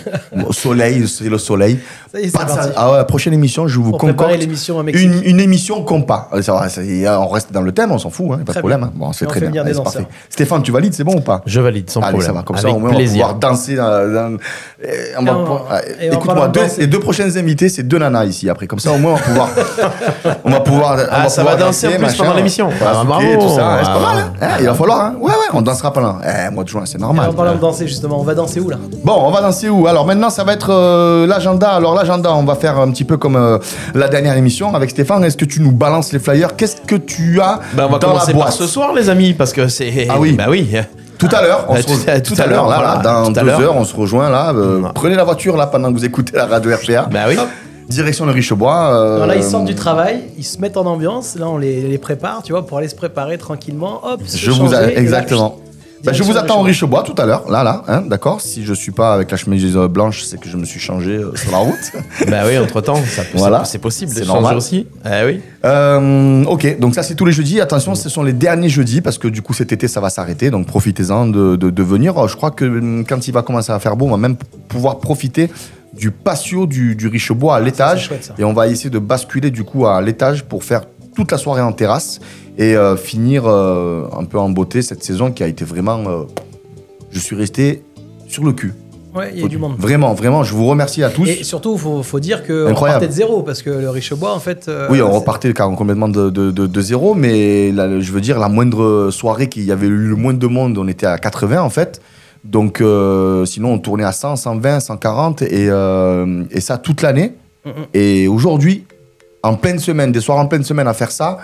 Au soleil, c'est le soleil. ça y est, Pas de Ah ouais, prochaine émission, je vous Pour préparer concorde l'émission une, une émission compas. Euh, va, on reste dans le thème, on s'en fout, hein, pas de problème. bien. hein. Bon, c'est on très bien. Allez, parfait. Stéphane, tu valides, c'est bon ou pas? Je valide sans Allez, problème. ça va, comme Avec ça au moins plaisir. on va pouvoir danser. dans- dans- et on va Et on- pouvoir- ouais, et en Écoute-moi, deux- danser- les deux prochaines invités, c'est deux nanas ici après. Comme ça au moins on va pouvoir. *laughs* on va pouvoir. on Ah, ça pouvoir va danser en plus machin. pendant l'émission. Ah, souquer, bravo. tout ça, hein, c'est pas Ah. mal. hein. Hein, il va falloir. Ouais, ouais, on dansera pendant. Eh, mois de juin, c'est normal. en parlant de danser, justement, on va danser où là? Bon, on va danser où? Alors maintenant, ça va être euh, l'agenda. Alors l'agenda, on va faire un petit peu comme euh, la dernière émission avec Stéphane. Est-ce que tu nous balances les flyers? Qu'est-ce que tu as Bah, on va dans commencer la boîte? par ce soir, les amis, parce que c'est. Ah oui. Bah oui. Tout à l'heure, on Bah, se tout re- à- tout à l'heure, là, voilà, là, dans deux heures, on se rejoint là. euh, Non. prenez la voiture là pendant que vous écoutez la radio RPA. Bah oui. Direction le Richebois. euh, Alors là, ils sortent du travail, ils se mettent en ambiance. Là, on les, les prépare, tu vois, pour aller se préparer tranquillement. Hop, se Je vous a- là, exactement. Bah, je vous attends au Richebois. Tout à l'heure, là, là, hein, d'accord. Si je suis pas avec la chemise blanche, c'est que je me suis changé euh, sur la route. *laughs* Bah oui, entre temps, ça peut- Voilà. c'est possible de changer normal. aussi. Ah oui. Euh, ok, donc ça c'est tous les jeudis. Attention, ce sont les derniers jeudis parce que du coup cet été ça va s'arrêter. Donc profitez-en de, de, de venir. Euh, Je crois que quand il va commencer à faire beau, on va même pouvoir profiter du patio du, du Richebois à l'étage. Et on va essayer de basculer du coup à l'étage pour faire toute la soirée en terrasse et euh, finir euh, un peu en beauté cette saison qui a été vraiment. euh, je suis resté sur le cul. Ouais, il y a du monde. Vraiment, vraiment, je vous remercie à tous. Et surtout, il faut, faut dire qu'on Incroyable. partait de zéro, parce que le Richebois, en fait. euh, Oui, on c'est- repartait quand- complètement de, de, de- de zéro, mais la- je veux dire, la moindre soirée qu'il y avait eu le moins de monde, on était à 80 en fait. Donc, euh, sinon, on tournait à 100, 120, 140, et, euh, et ça toute l'année. Mhm. Et aujourd'hui, en pleine semaine, des soirs en pleine semaine à faire ça,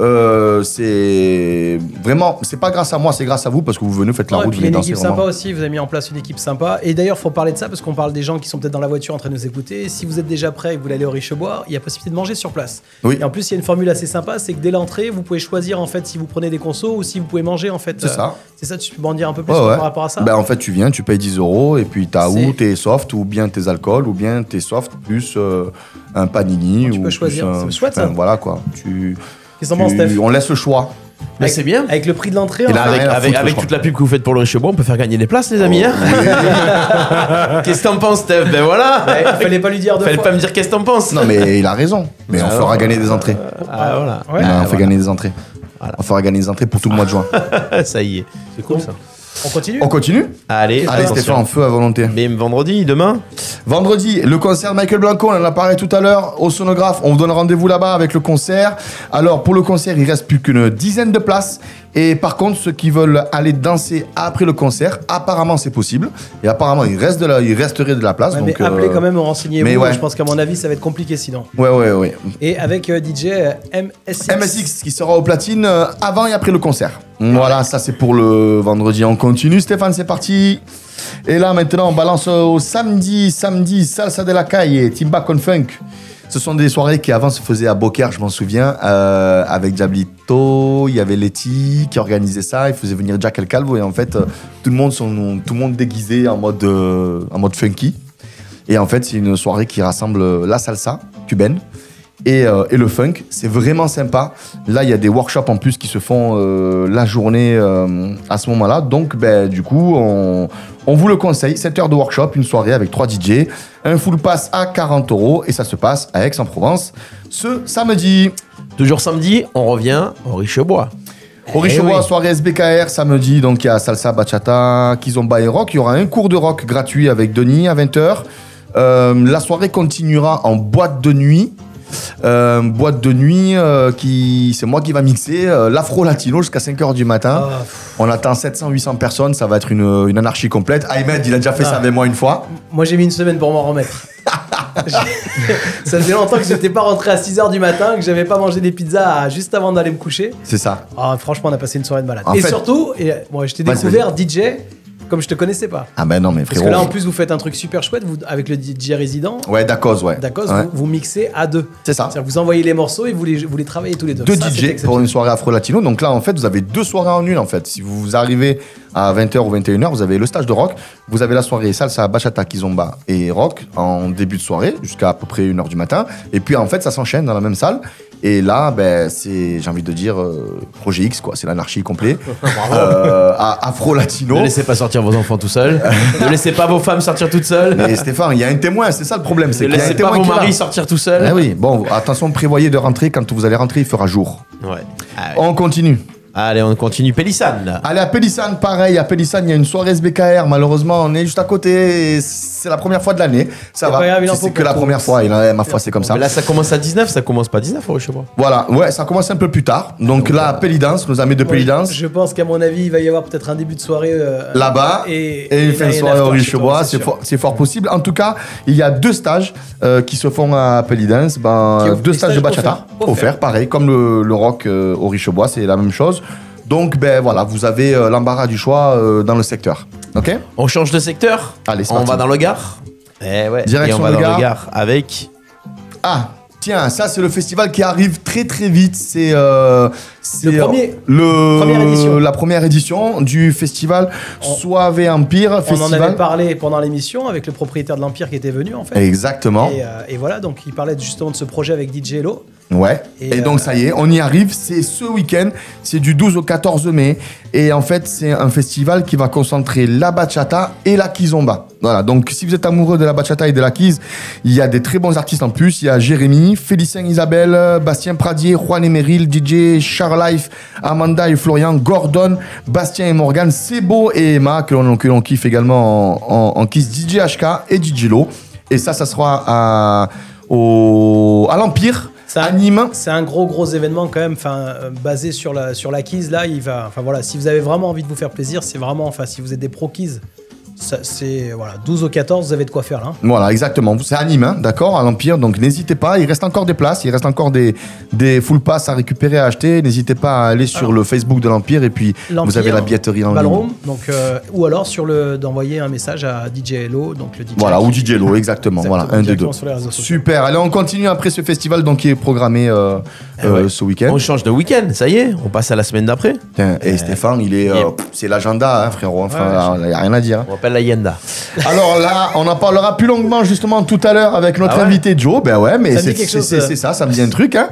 euh, c'est vraiment, c'est pas grâce à moi, c'est grâce à vous parce que vous venez, faites la et route, vous venez une danser. équipe vraiment. sympa aussi, vous avez mis en place une équipe sympa. Et d'ailleurs, faut parler de ça parce qu'on parle des gens qui sont peut-être dans la voiture en train de nous écouter. Si vous êtes déjà prêt et que vous voulez aller au Richebois, il y a possibilité de manger sur place. Oui. Et en plus, il y a une formule assez sympa, c'est que dès l'entrée, vous pouvez choisir en fait si vous prenez des consos ou si vous pouvez manger en fait. C'est euh, ça. C'est ça, tu peux m'en dire un peu plus Ouais, ouais. par rapport à ça Ben, en fait, tu viens, tu payes 10 euros et puis t'as ou tes soft ou bien tes alcools ou bien tes soft plus euh, un panini. Tu ou peux choisir. C'est chouette, ça. Voilà quoi. Tu, Qu'est-ce que t'en penses, tu- Steph on laisse le choix. Mais Avec- c'est bien. Avec le prix de l'entrée, Et là, Avec, rien à avec, foutre, avec je crois. toute la pub que vous faites pour le on peut faire gagner des places, les amis. hein *laughs* qu'est-ce que t'en penses, Steph? Ben voilà. ouais, fallait pas lui dire deux Fallait fois. pas me dire qu'est-ce que t'en penses. Non mais il a raison. Mais on Alors, fera gagner des entrées. Ah voilà. Ouais. Non, Ah, on fait voilà. gagner des entrées. Voilà. On fera gagner des entrées pour tout le mois de juin. *laughs* ça y est. C'est cool ça. On continue On continue Allez, Allez attention. Stéphane, feu à volonté. Bim, vendredi, demain Vendredi, le concert de Michael Blanco, on en a parlé tout à l'heure, au sonographe. On vous donne rendez-vous là-bas avec le concert. Alors, pour le concert, il reste plus qu'une dizaine de places. Et par contre, ceux qui veulent aller danser après le concert, apparemment, c'est possible. Et apparemment, il, reste de la, il resterait de la place. Ouais, donc, mais appelez euh, quand même, renseignez-vous. mais ouais. Je pense qu'à mon avis, ça va être compliqué sinon. Ouais, ouais, ouais. Et avec euh, DJ euh, MSX. MSX qui sera au platine euh, avant et après le concert. Voilà, ça c'est pour le vendredi. On continue, Stéphane, c'est parti. Et là maintenant, on balance au samedi, samedi, Salsa de la Calle, Timba Con Funk. Ce sont des soirées qui avant se faisaient à Beaucaire, je m'en souviens, euh, avec Diablito, il y avait Letty qui organisait ça, il faisait venir Jack El Calvo et en fait euh, tout le monde sont déguisé euh, en mode funky. Et en fait, c'est une soirée qui rassemble la salsa cubaine et, euh, et le funk. C'est vraiment sympa. Là, il y a des workshops en plus qui se font euh, la journée euh, à ce moment-là. Donc, ben, du coup, on, on vous le conseille. 7 heures de workshop, une soirée avec 3 DJ, un full pass à 40 euros et ça se passe à Aix-en-Provence ce samedi. Toujours samedi, on revient au Richebois. Au Richebois, oui. soirée SBKR, samedi, donc il y a salsa, bachata, kizomba et rock. Il y aura un cours de rock gratuit avec Denis à 20h. la soirée continuera en boîte de nuit. Euh, boîte de nuit euh, qui c'est moi qui va mixer euh, l'afro latino jusqu'à 5h du matin. Ah, On attend 700-800 personnes, ça va être une, une anarchie complète. Ahmed, il a déjà fait ça Ah. avec moi une fois. Moi, j'ai mis une semaine pour m'en remettre. *laughs* ça faisait longtemps que j'étais pas rentré à 6h du matin, que j'avais pas mangé des pizzas juste avant d'aller me coucher. C'est ça. Ah, franchement, on a passé une soirée de malade. En et fait- surtout, et, moi, je t'ai découvert DJ comme je te connaissais pas. Ah ben non mais Parce frérot. que là, en plus, vous faites un truc super chouette vous, avec le DJ résident. Ouais, d'accord, ouais. D'accord, Ouais. vous, vous mixez à deux. C'est ça. C'est-à-dire vous envoyez les morceaux et vous les, vous les travaillez tous les deux. deux Ça, DJ pour une soirée afro-latino. Donc là, en fait, vous avez deux soirées en une, en fait. Si vous arrivez à 20h ou 21h, vous avez le stage de rock, vous avez la soirée salsa, bachata, kizomba et rock en début de soirée jusqu'à à peu près 1h du matin. Et puis, en fait, ça s'enchaîne dans la même salle. Et là, ben, c'est, j'ai envie de dire, euh, projet X, quoi. C'est l'anarchie complet. *laughs* Euh, afro-latino. Ne laissez pas sortir vos enfants tout seuls. *laughs* ne laissez pas vos femmes sortir toutes seules. Mais Stéphane, il y a un témoin, c'est ça le problème. C'est Ne qu'il y a un laissez pas témoin vos maris sortir tout seuls. Eh oui, bon, attention, prévoyez de rentrer. Quand vous allez rentrer, il fera jour. Ouais. Ah ouais. On continue. Allez, on continue. Pélissane. Allez, à Pélissane, pareil. À Pélissane, il y a une soirée SBKR. Malheureusement, on est juste à côté. C'est la première fois de l'année. Ça va. C'est- que la première fois. Et là, ma foi, c'est comme ça. Mais là, ça commence à 19, ça commence pas à 19 au Richebois. Voilà. Ouais, ça commence un peu plus tard. Donc là, à Pélidance, nos amis de Pélidance. Je pense qu'à mon avis, il va y avoir peut-être un début de soirée euh, Là-bas. Et, une et soirée au Richebois, c'est fort, possible. En tout cas, il y a deux stages euh, qui se font à Pélidance. Ben, deux stages de bachata. offerts. Pareil. Comme le, le rock euh, au Richebois, c'est la même chose. Donc, ben voilà, vous avez euh, l'embarras du choix euh, dans le secteur. Ok? On change de secteur? Allez, c'est On parti. va dans le Gard? Eh ouais. Direction Et on va le dans Gard. le Gard avec. Ah, tiens, ça c'est le festival qui arrive très très vite. C'est euh, c'est, Le premier- le- première édition. la première édition du festival On- Soave Empire On en avait parlé pendant l'émission avec le propriétaire de l'Empire qui était venu en fait. Exactement. Et, euh, et voilà, donc il parlait justement de ce projet avec DJ Hello. Ouais. Et, Et, donc euh, ça y est, on y arrive. C'est ce week-end. C'est du 12 au 14 mai. Et en fait, c'est un festival qui va concentrer la bachata et la kizomba. Voilà. Donc si vous êtes amoureux de la bachata et de la kiz, il y a des très bons artistes en plus. Il y a Jérémy, Félicien Isabelle, Bastien Pradier, Juan Emeril, DJ Charlife, Amanda et Florian, Gordon, Bastien et Morgan, Sebo et Emma que l'on que l'on kiffe également en, en, en kiz DJ HK et DJ Lo. Et ça, ça sera à, au, à l'Empire. À Nîmes. C'est un gros gros événement quand même, enfin euh, basé sur la sur la keys là, il va, enfin voilà, si vous avez vraiment envie de vous faire plaisir, c'est vraiment, enfin si vous êtes des pro ça, c'est voilà, 12 au 14, vous avez de quoi faire là. hein. Voilà, exactement. C'est à Nîmes, hein, d'accord, à l'Empire. Donc n'hésitez pas. Il reste encore des places. Il reste encore des, des full pass à récupérer, à acheter. N'hésitez pas à aller sur le Facebook de l'Empire et puis vous avez la billetterie en ligne. Donc euh, ou alors sur le d'envoyer un message à DJ Hello, donc le DJ. Voilà, ou DJ Lo, *laughs* exactement. Voilà, un des deux. Super. Allez, on continue après ce festival donc, qui est programmé euh, Eh euh, ouais. ce week-end. On change de week-end, ça y est, on passe à la semaine d'après. Et Stéphane, il est, euh, c'est l'agenda, hein, frérot. Enfin, Ouais, il n'y a rien à dire. hein. On la Yenda. Alors là, on en parlera plus longuement justement tout à l'heure avec notre Ah ouais invité Joe. Ben ouais, mais me c'est ça. c'est ça, ça me dit un *laughs* truc. Hein.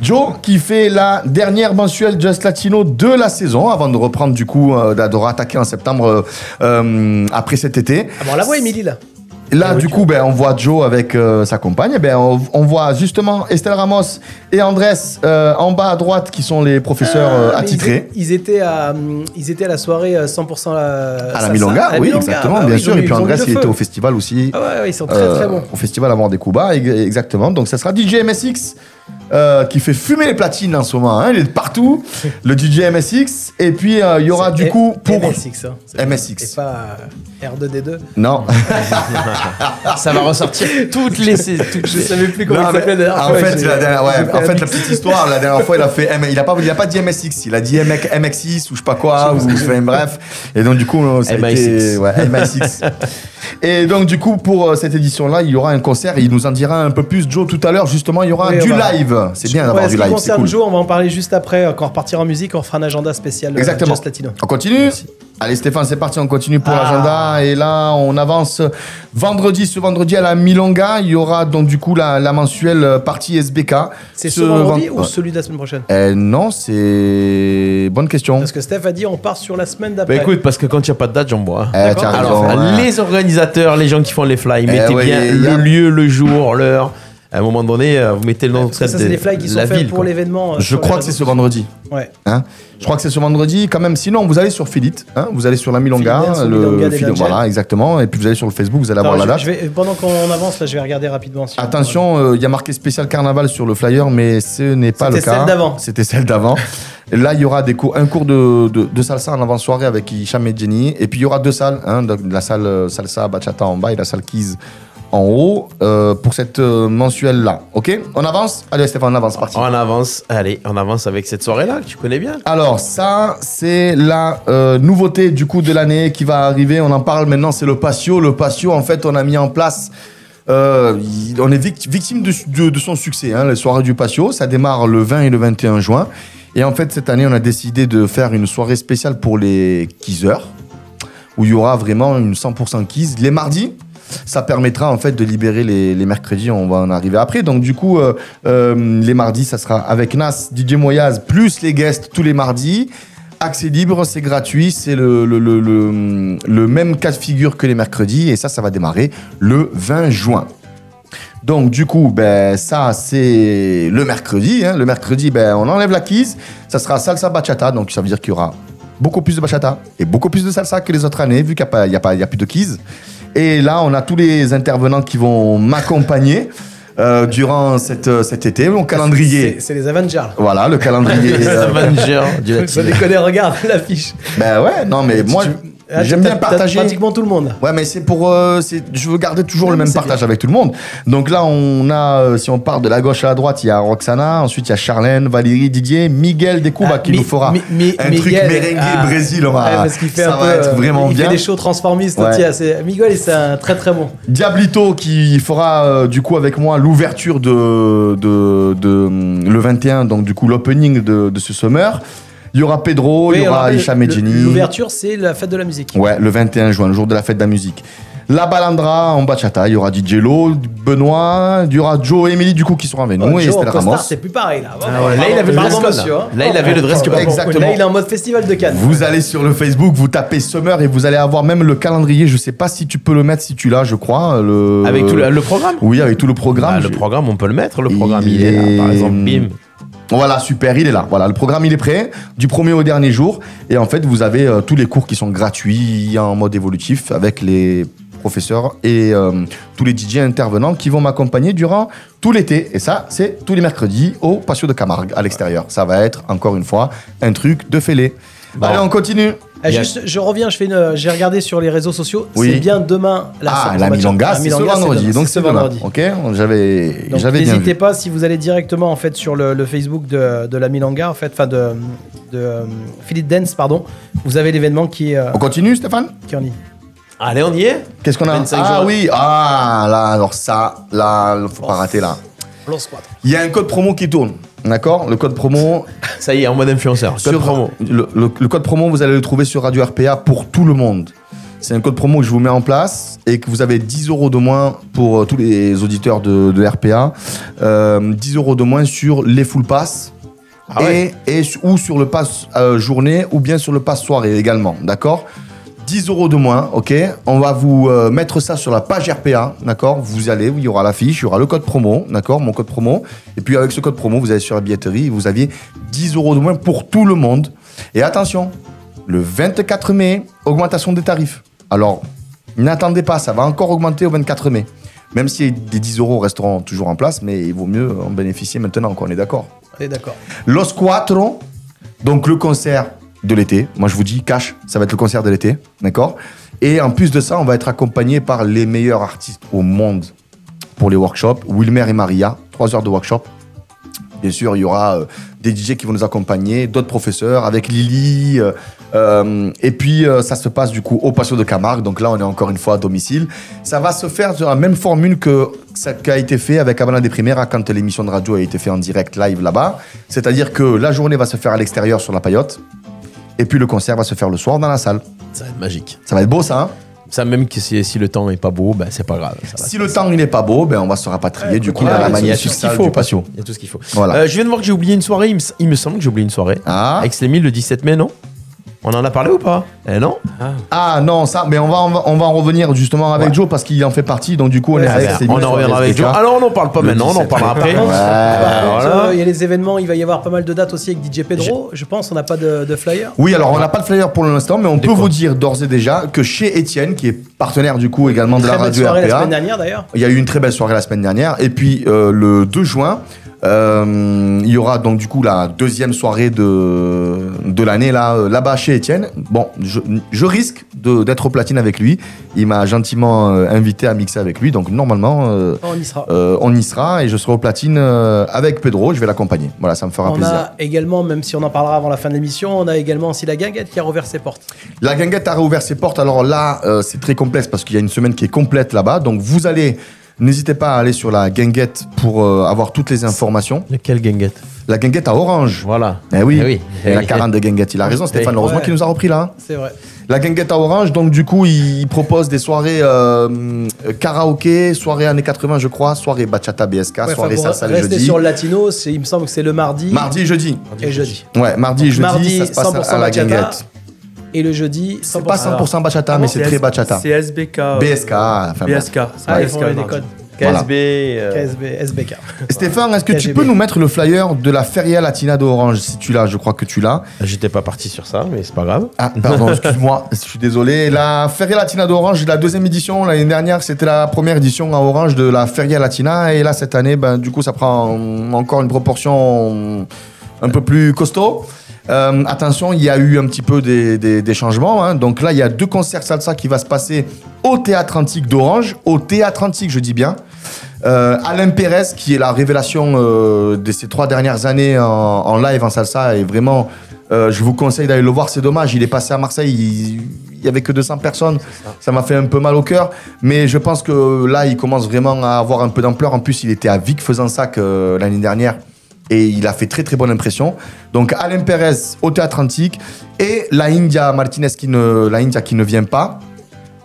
Joe qui fait la dernière mensuelle Just Latino de la saison avant de reprendre du coup, euh, de attaquer en septembre euh, euh, après cet été. Ah bon, on la voit Émilie là. Là, du coup, ben, on voit Joe avec euh, sa compagne. Ben, on, on voit justement Estelle Ramos et Andrés euh, en bas à droite qui sont les professeurs euh, Ah, mais attitrés. Ils, ils étaient à, hum, ils étaient à la soirée euh, 100% la, À la. Milonga, oui, Milonga. exactement, Ah bien oui, sûr. ont Et puis Andrés, il était au festival aussi. Ah ouais, ouais, ils sont très Euh, très bons. Au festival Mort des Cuba, ex- exactement. Donc ça sera DJ MSX euh, qui fait fumer les platines en ce moment. hein, il est de partout. *laughs* Le DJ MSX. Et puis, euh, il y aura du coup pour MSX, hein. C'est MSX. pas euh, R2D2. Non. *laughs* Ça va ressortir toutes les. toutes Je savais plus comment Non, il s'appelait d'ailleurs. En Ouais, fait, la dernière, ouais, en fait, la petite histoire, la dernière fois, il a fait, il a pas, il a pas dit MSX, il a dit MX, MX6 ou je sais pas quoi, ou enfin, bref. Et donc, du coup, ça a MI6. été, ouais, MI6. *laughs* Et donc, du coup, pour cette édition-là, il y aura un concert. Il nous en dira un peu plus, Joe, tout à l'heure. Justement, il y aura Oui, du va- live. C'est bien d'avoir ce du qui live, c'est concerne cool. Joe, on va en parler juste après. Quand on repartira en musique, on fera un agenda spécial euh, Exactement. Just Latino. On continue Allez Stéphane, c'est parti, on continue pour Ah. l'agenda. Et là, on avance vendredi. Ce vendredi à la Milonga, il y aura donc du coup la, la mensuelle partie SBK. C'est ce, vendredi vend- ou celui de la semaine prochaine Euh, Non, c'est... Bonne question. Parce que Steph a dit on part sur la semaine Bah d'après. écoute, parce que quand il n'y a pas de date, j'en bois. Eh, D'accord. t'as Alors, raison, ouais. les organisateurs, les gens qui font les fly, mettez ouais, bien a- le lieu, le jour, l'heure. À un moment donné, euh, vous mettez le nom ça, c'est de des fly qui sont la faits ville. pour l'événement. euh, Je crois que c'est ce vendredi. Ouais. Hein je crois que c'est ce vendredi quand même. Sinon, vous allez sur Philite, hein, vous allez sur la Milonga, le Phil- voilà exactement, et puis vous allez sur le Facebook, vous allez avoir la je- date. je vais- pendant qu'on avance, là, je vais regarder rapidement. sur- Attention, euh, il y a marqué spécial carnaval sur le flyer, mais ce n'est pas le C'était cas. celle d'avant. C'était celle d'avant. Là, il y aura des cours, un cours de, de, de salsa en avant-soirée avec Hicham et Jenny. Et puis, il y aura deux salles. Hein, la salle salsa bachata en bas et la salle keys en haut euh, pour cette euh, mensuelle-là. OK? On avance? Allez, Stéphane, on avance. Parti. On avance, allez, on avance avec cette soirée-là que tu connais bien. Alors ça, c'est la euh, nouveauté du coup de l'année qui va arriver. On en parle maintenant, c'est le patio. Le patio, en fait, on a mis en place... on est vict- victime de, de- de son succès, hein, les soirées du patio. Ça démarre le 20 et le 21 juin. Et en fait, cette année, on a décidé de faire une soirée spéciale pour les keysers, où il y aura vraiment une 100% keys. Les mardis, ça permettra en fait de libérer les, mercredis, on va en arriver après. Donc du coup, euh, euh, les mardis, ça sera avec Nas, DJ Moyaz, plus les guests tous les mardis. Accès libre, c'est gratuit, c'est le, même cas de figure que les mercredis, et ça, ça va démarrer le 20 juin. Donc du coup, ben, ça c'est le mercredi. hein. Le mercredi, ben, on enlève la quise, ça sera salsa bachata, donc ça veut dire qu'il y aura beaucoup plus de bachata et beaucoup plus de salsa que les autres années, vu qu'il n'y a, a, a plus de quise. Et là, on a tous les intervenants qui vont m'accompagner euh, durant cette, euh, cet été, mon calendrier. C'est les Avengers. là. Voilà, le calendrier. *laughs* euh, Avenger du Sans latino. déconner, regarde *laughs* l'affiche. ben ouais, non mais moi, Ah, j'aime bien partager. Pratiquement tout le monde. Ouais, mais c'est pour. euh, je veux garder toujours le même partage avec tout le monde. Donc là, on a, euh, si on part de la gauche à la droite, il y a Roxana, ensuite il y a Charlène, Valérie, Didier, Miguel Descouba Ah, qui Mi- nous fera Mi- Mi- un truc merengue ah, Brésil. On va, parce fait ça un va peu, être euh, vraiment il bien. fait des shows transformistes. Ouais. Miguel, c'est un très très bon. Diablito qui fera euh, du coup avec moi l'ouverture de, de, de, le 21, donc du coup l'opening de, de ce summer. Il y aura Pedro, Oui, il y aura le- Jenny. L'ouverture, c'est la fête de la musique. Ouais, le 21 juin, le jour de la fête de la musique. La Balandra en bachata, il y aura DJ Lo, Benoît, il y aura Joe et Emily du coup qui seront avec nous Oh, et Estelle Ramos. c'est plus pareil là. Ah ouais, là, il avait le dress code. monsieur. Là, il avait le dress code. Exactement. Là, il est en mode festival de Cannes. Vous allez sur le Facebook, vous tapez Summer et vous allez avoir même le calendrier. Je sais pas si tu peux le mettre si tu l'as, je crois. Le... Avec tout le, le programme? Oui, avec tout le programme. Ah, Le programme, on peut le mettre. Le programme, Il il, est là. Par exemple, bim. Voilà, super, il est là. Voilà, le programme il est prêt, du premier au dernier jour. Et en fait, vous avez euh, tous les cours qui sont gratuits en mode évolutif avec les professeurs et euh, tous les DJ intervenants qui vont m'accompagner durant tout l'été. Et ça, c'est tous les mercredis au Patio de Camargue à l'extérieur. Ça va être, encore une fois, un truc de fêlé. Bon. Allez, on continue. Ah, a- juste, je reviens, je fais une, j'ai regardé sur les réseaux sociaux. Oui. C'est bien demain la ah, la La c'est ce vendredi. Donc ce c'est demain. vendredi. Ok, j'avais, Donc j'avais bien n'hésitez pas si vous allez directement en fait sur le, le Facebook de, de la Milanga en fait, enfin de, de euh, Philip Dance pardon, vous avez l'événement qui est euh, On continue, Stéphane? qui est en ligne. Allez, on y est? Qu'est-ce qu'on a 25 Ah juin. oui, ah là, alors ça, là, faut pas rater là. Il y a un code promo qui tourne. D'accord Le code promo. *laughs* Ça y est, en mode influenceur. Code sur- promo. Le, le- le code promo, vous allez le trouver sur Radio RPA pour tout le monde. C'est un code promo que je vous mets en place et que vous avez 10 euros de moins pour euh, tous les auditeurs de, de RPA. Euh, 10 euros de moins sur les full pass. Ah ouais. et, ou sur le pass euh, journée ou bien sur le pass soirée également. D'accord 10 euros de moins, ok On va vous euh, mettre ça sur la page RPA, d'accord Vous allez, il y aura l'affiche, il y aura le code promo, d'accord Mon code promo. Et puis avec ce code promo, vous allez sur la billetterie, vous aviez 10 euros de moins pour tout le monde. Et attention, le 24 mai, augmentation des tarifs. Alors, n'attendez pas, ça va encore augmenter au 24 mai. Même si les 10 euros resteront toujours en place, mais il vaut mieux en bénéficier maintenant, quoi, on est d'accord. On est d'accord. Los Cuatro, donc le concert de l'été. Moi, je vous dis, cash, ça va être le concert de l'été, d'accord? Et en plus de ça, on va être accompagné par les meilleurs artistes au monde pour les workshops. Wilmer et Maria, trois heures de workshop. Bien sûr, il y aura euh, des DJ qui vont nous accompagner, d'autres professeurs, avec Lily. euh, euh, et puis, ça se passe du coup au Patio de Camargue. Donc là, on est encore une fois à domicile. Ça va se faire sur la même formule que ça qui a été fait avec Havana des Primeras quand l'émission de radio a été faite en direct live là-bas. C'est-à-dire que la journée va se faire à l'extérieur sur la paillote. Et puis le concert va se faire le soir dans la salle. Ça va être magique. Ça va être beau ça, hein? Ça, même que si, si le temps est pas beau, ben, c'est pas grave. ça Si le temps il n'est pas beau, ben on va se rapatrier du coup Ouais, dans la il y a tout ce qu'il faut du patio. Il y a tout ce qu'il faut. Voilà. Euh, je viens de voir que j'ai oublié une soirée. Il me, s- il me semble que j'ai oublié une soirée. Ah. Avec Slémy le 17 mai, non? On en a parlé ou pas Eh non Ah non, ça, mais on va, on va, on va en revenir justement avec Joe parce qu'il en fait partie, donc du coup on Ouais, est ah avec ses On en reviendra avec Joe. Alors on n'en parle pas Le maintenant, on en 17 parlera après. Par contre, par contre, voilà. euh, il y a les événements, il va y avoir pas mal de dates aussi avec DJ Pedro. Je pense, on n'a pas de, de flyer. Oui, alors on n'a pas de flyer pour l'instant, mais on peut vous dire d'ores et déjà que chez Étienne, qui est partenaire du coup également de Très la belle radio soirée la RPA, semaine dernière d'ailleurs. il y a eu une très belle soirée la semaine dernière. Et puis euh, le 2 juin, euh, il y aura donc du coup la deuxième soirée de, de l'année là, euh, là-bas chez Étienne. Bon, je, je risque d'être au platine avec lui. Il m'a gentiment euh, invité à mixer avec lui, donc normalement euh, On y sera. euh, on y sera et je serai au platine avec Pedro. Je vais l'accompagner. Voilà, ça me fera On plaisir. a également, même si on en parlera avant la fin de l'émission, on a également aussi la guinguette qui a rouvert ses portes. La guinguette a réouvert ses portes. Alors là, c'est très complexe parce qu'il y a une semaine qui est complète là-bas. Donc vous allez, n'hésitez pas à aller sur la guinguette pour euh, avoir toutes les informations. Lequel guinguette La guinguette à Orange. Voilà. Eh oui, Eh oui. Et la 40 de guinguette. Il a raison, Stéphane. Heureusement Ouais. qu'il nous a repris là. hein. C'est vrai. La guinguette à Orange, donc du coup, il propose des soirées euh, karaoké, soirée années 80, je crois, soirée bachata BSK, Ouais, soirée salsa le rester jeudi. sur le latino, il me semble que c'est le mardi, Mardi et jeudi. et jeudi. Ouais, mardi et jeudi, Mardi, ça se passe 100% à la bachata. guinguette. Et le jeudi, 100%. C'est pas 100% bachata, mais c'est très bachata. C'est SBK. euh, BSK, enfin bon. BSK. c'est Ah, ils font mardi. codes. Voilà. KSB. euh, KSB, SBK. Stéphane, est-ce que tu peux nous mettre le flyer de la Feria Latina d'Orange Si tu l'as, je crois que tu l'as. J'étais pas parti sur ça, mais c'est pas grave. Ah, pardon, *laughs* excuse-moi, je suis désolé. La Feria Latina d'Orange, la deuxième édition. L'année dernière, c'était la première édition à Orange de la Feria Latina. Et là, cette année, ben, du coup, ça prend encore une proportion un peu plus costaud. Euh, attention, il y a eu un petit peu des, des- des changements. hein. Donc là, il y a deux concerts salsa qui va se passer au Théâtre Antique d'Orange. Au Théâtre Antique, je dis bien. Euh, Alain Pérez, qui est la révélation euh, de ces trois dernières années en, en live en salsa, et vraiment, je vous conseille d'aller le voir. C'est dommage, il est passé à Marseille, il, il y avait que 200 personnes. Ça m'a fait un peu mal au cœur, mais je pense que là, il commence vraiment à avoir un peu d'ampleur. En plus, il était à Vic faisant ça que l'année dernière. Et il a fait très très bonne impression. Donc Alain Pérez au Théâtre Antique et la India Martinez qui ne, la India qui ne vient pas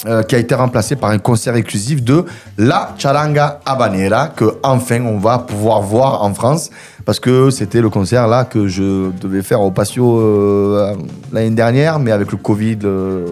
euh, qui a été remplacé par un concert exclusif de La Charanga Habanera, que enfin on va pouvoir voir en France, parce que c'était le concert là que je devais faire au Patio euh, l'année dernière, mais avec le Covid, euh,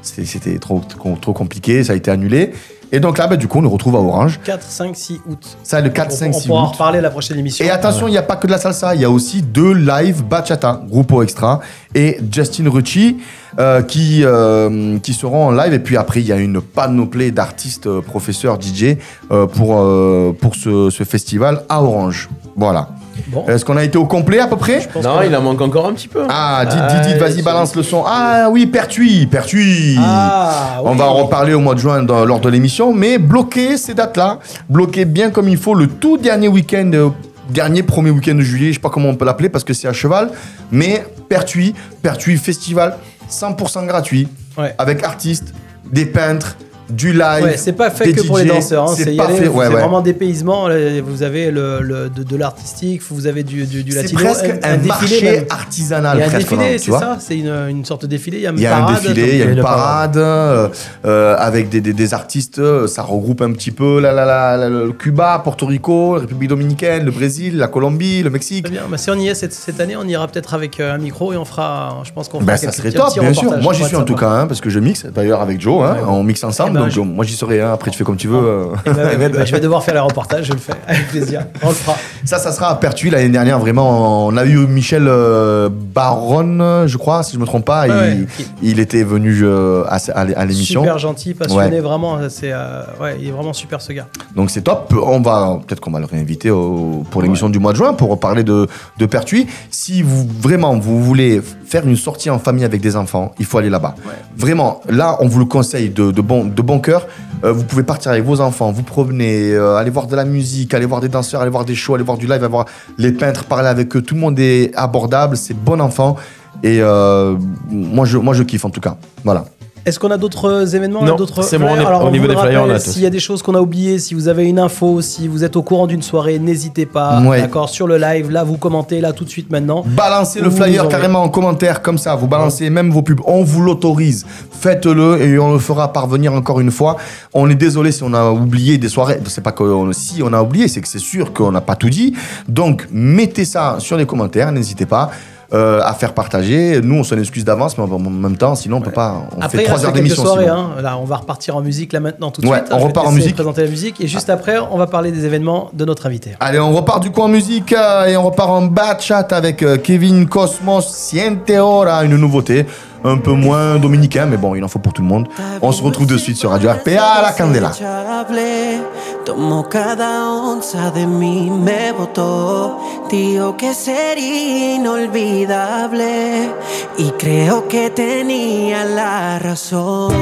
c'était trop, trop compliqué, ça a été annulé. Et donc là, bah, du coup, on nous retrouve à Orange. 4, 5, 6 août. Ça, le 4, on, 5, on 6 pourra en août. reparler la prochaine émission. Et attention, il n'y a pas que de la salsa, il y a aussi deux live bachata, Grupo Extra et Justin Rucci euh, qui, euh, qui seront en live. Et puis après, il y a une panoplie d'artistes, euh, professeurs, DJ euh, pour, euh, pour ce, ce festival à Orange. Voilà. Bon, Est-ce qu'on a été au complet à peu près Non, il en manque encore un petit peu. Ah, dites, Ah, dites, dites, vas-y, balance le son. Ah oui, Pertuis, Pertuis. Ah, On oui. va en reparler au mois de juin dans- lors de l'émission, mais bloquez ces dates-là, bloquez bien comme il faut le tout dernier week-end, euh, dernier premier week-end de juillet, je sais pas comment on peut l'appeler parce que c'est à cheval, mais Pertuis, Pertuis Festival, 100% gratuit, Ouais. avec artistes, des peintres, du live. Ouais, c'est pas fait que pour les danseurs. hein, c'est C'est ouais, c'est ouais. vraiment dépaysement. Vous avez le, le- de, de l'artistique, vous avez du, du, du C'est latino. presque un, défilé marché même. artisanal, Il y a un défilé, c'est ça C'est une, une sorte de défilé. Il y a une Il y a parade. un défilé, il y a une parade euh, euh, avec des, des- des artistes. euh, Ça regroupe un petit peu la, la- la- le Cuba, Porto Rico, la République dominicaine, le Brésil, la Colombie, le Mexique. Bien. Bah, si on y est cette, cette année, on ira peut-être avec un micro et on fera. Je pense qu'on fera Ben, ça serait top, bien sûr. Moi, j'y suis en tout être cas, hein, parce que je mixe d'ailleurs avec Joe. hein. On mixe ensemble. Ben, donc je- euh, moi j'y serai. hein. Après, tu fais comme tu veux. euh. Eh ben, ouais, *laughs* bah, je vais devoir faire le reportage, je le fais *laughs* avec plaisir. On le fera. Ça, ça sera à Pertuis l'année dernière. Vraiment, on a eu Michel euh, Baron, je crois, si je me trompe pas. Il, ouais. il était venu euh, à, à l'é- à l'émission. Super gentil, passionné, Ouais. vraiment. C'est, euh, ouais, il est vraiment super ce gars. Donc c'est top. On va peut-être qu'on va le réinviter au- pour l'émission du mois de juin pour parler de, de Pertuis. Si vous vraiment vous voulez faire une sortie en famille avec des enfants, il faut aller là-bas. Vraiment, là on vous le conseille de, de bon de bon cœur. Euh, vous pouvez partir avec vos enfants, vous promener, euh, aller voir de la musique, aller voir des danseurs, aller voir des shows, aller voir du live, aller voir les peintres, parler avec eux. Tout le monde est abordable, c'est bon enfant. Et euh, moi je moi je kiffe en tout cas. Voilà. Est-ce qu'on a d'autres événements Non, d'autres... c'est bon, on est- Alors, au on niveau des flyers, rappelle, on a tout. S'il y a des choses qu'on a oubliées, si vous avez une info, si vous êtes au courant d'une soirée, n'hésitez pas. Ouais. D'accord, sur le live, là, vous commentez, là, tout de suite, maintenant. Balancez le flyer carrément en commentaire, comme ça. Vous balancez même vos pubs. On vous l'autorise. Faites-le et on le fera parvenir encore une fois. On est désolé si on a oublié des soirées. C'est pas que on- si on a oublié, c'est que c'est sûr qu'on n'a pas tout dit. Donc, mettez ça sur les commentaires. N'hésitez pas. Euh, à faire partager. Nous, on s'en excuse d'avance, mais en même temps, sinon, on peut pas. On Après, fait trois heures d'émission. hein. Là, on va repartir en musique, là, maintenant, tout de Ouais, suite. on Je vais repart en musique. présenter la musique. Et juste après, on va parler des événements de notre invité. Allez, on repart du coup en musique euh, et on repart en bachat avec euh, Kevin Cosmos Siente Ora, une nouveauté. Un peu moins dominicain, mais bon, il en faut pour tout le monde. On se retrouve de suite sur Radio RPA, la Candela. Desechable, Tomó cada onza de mí, me botó. Dijo que sería inolvidable. Y creo que tenía la razón.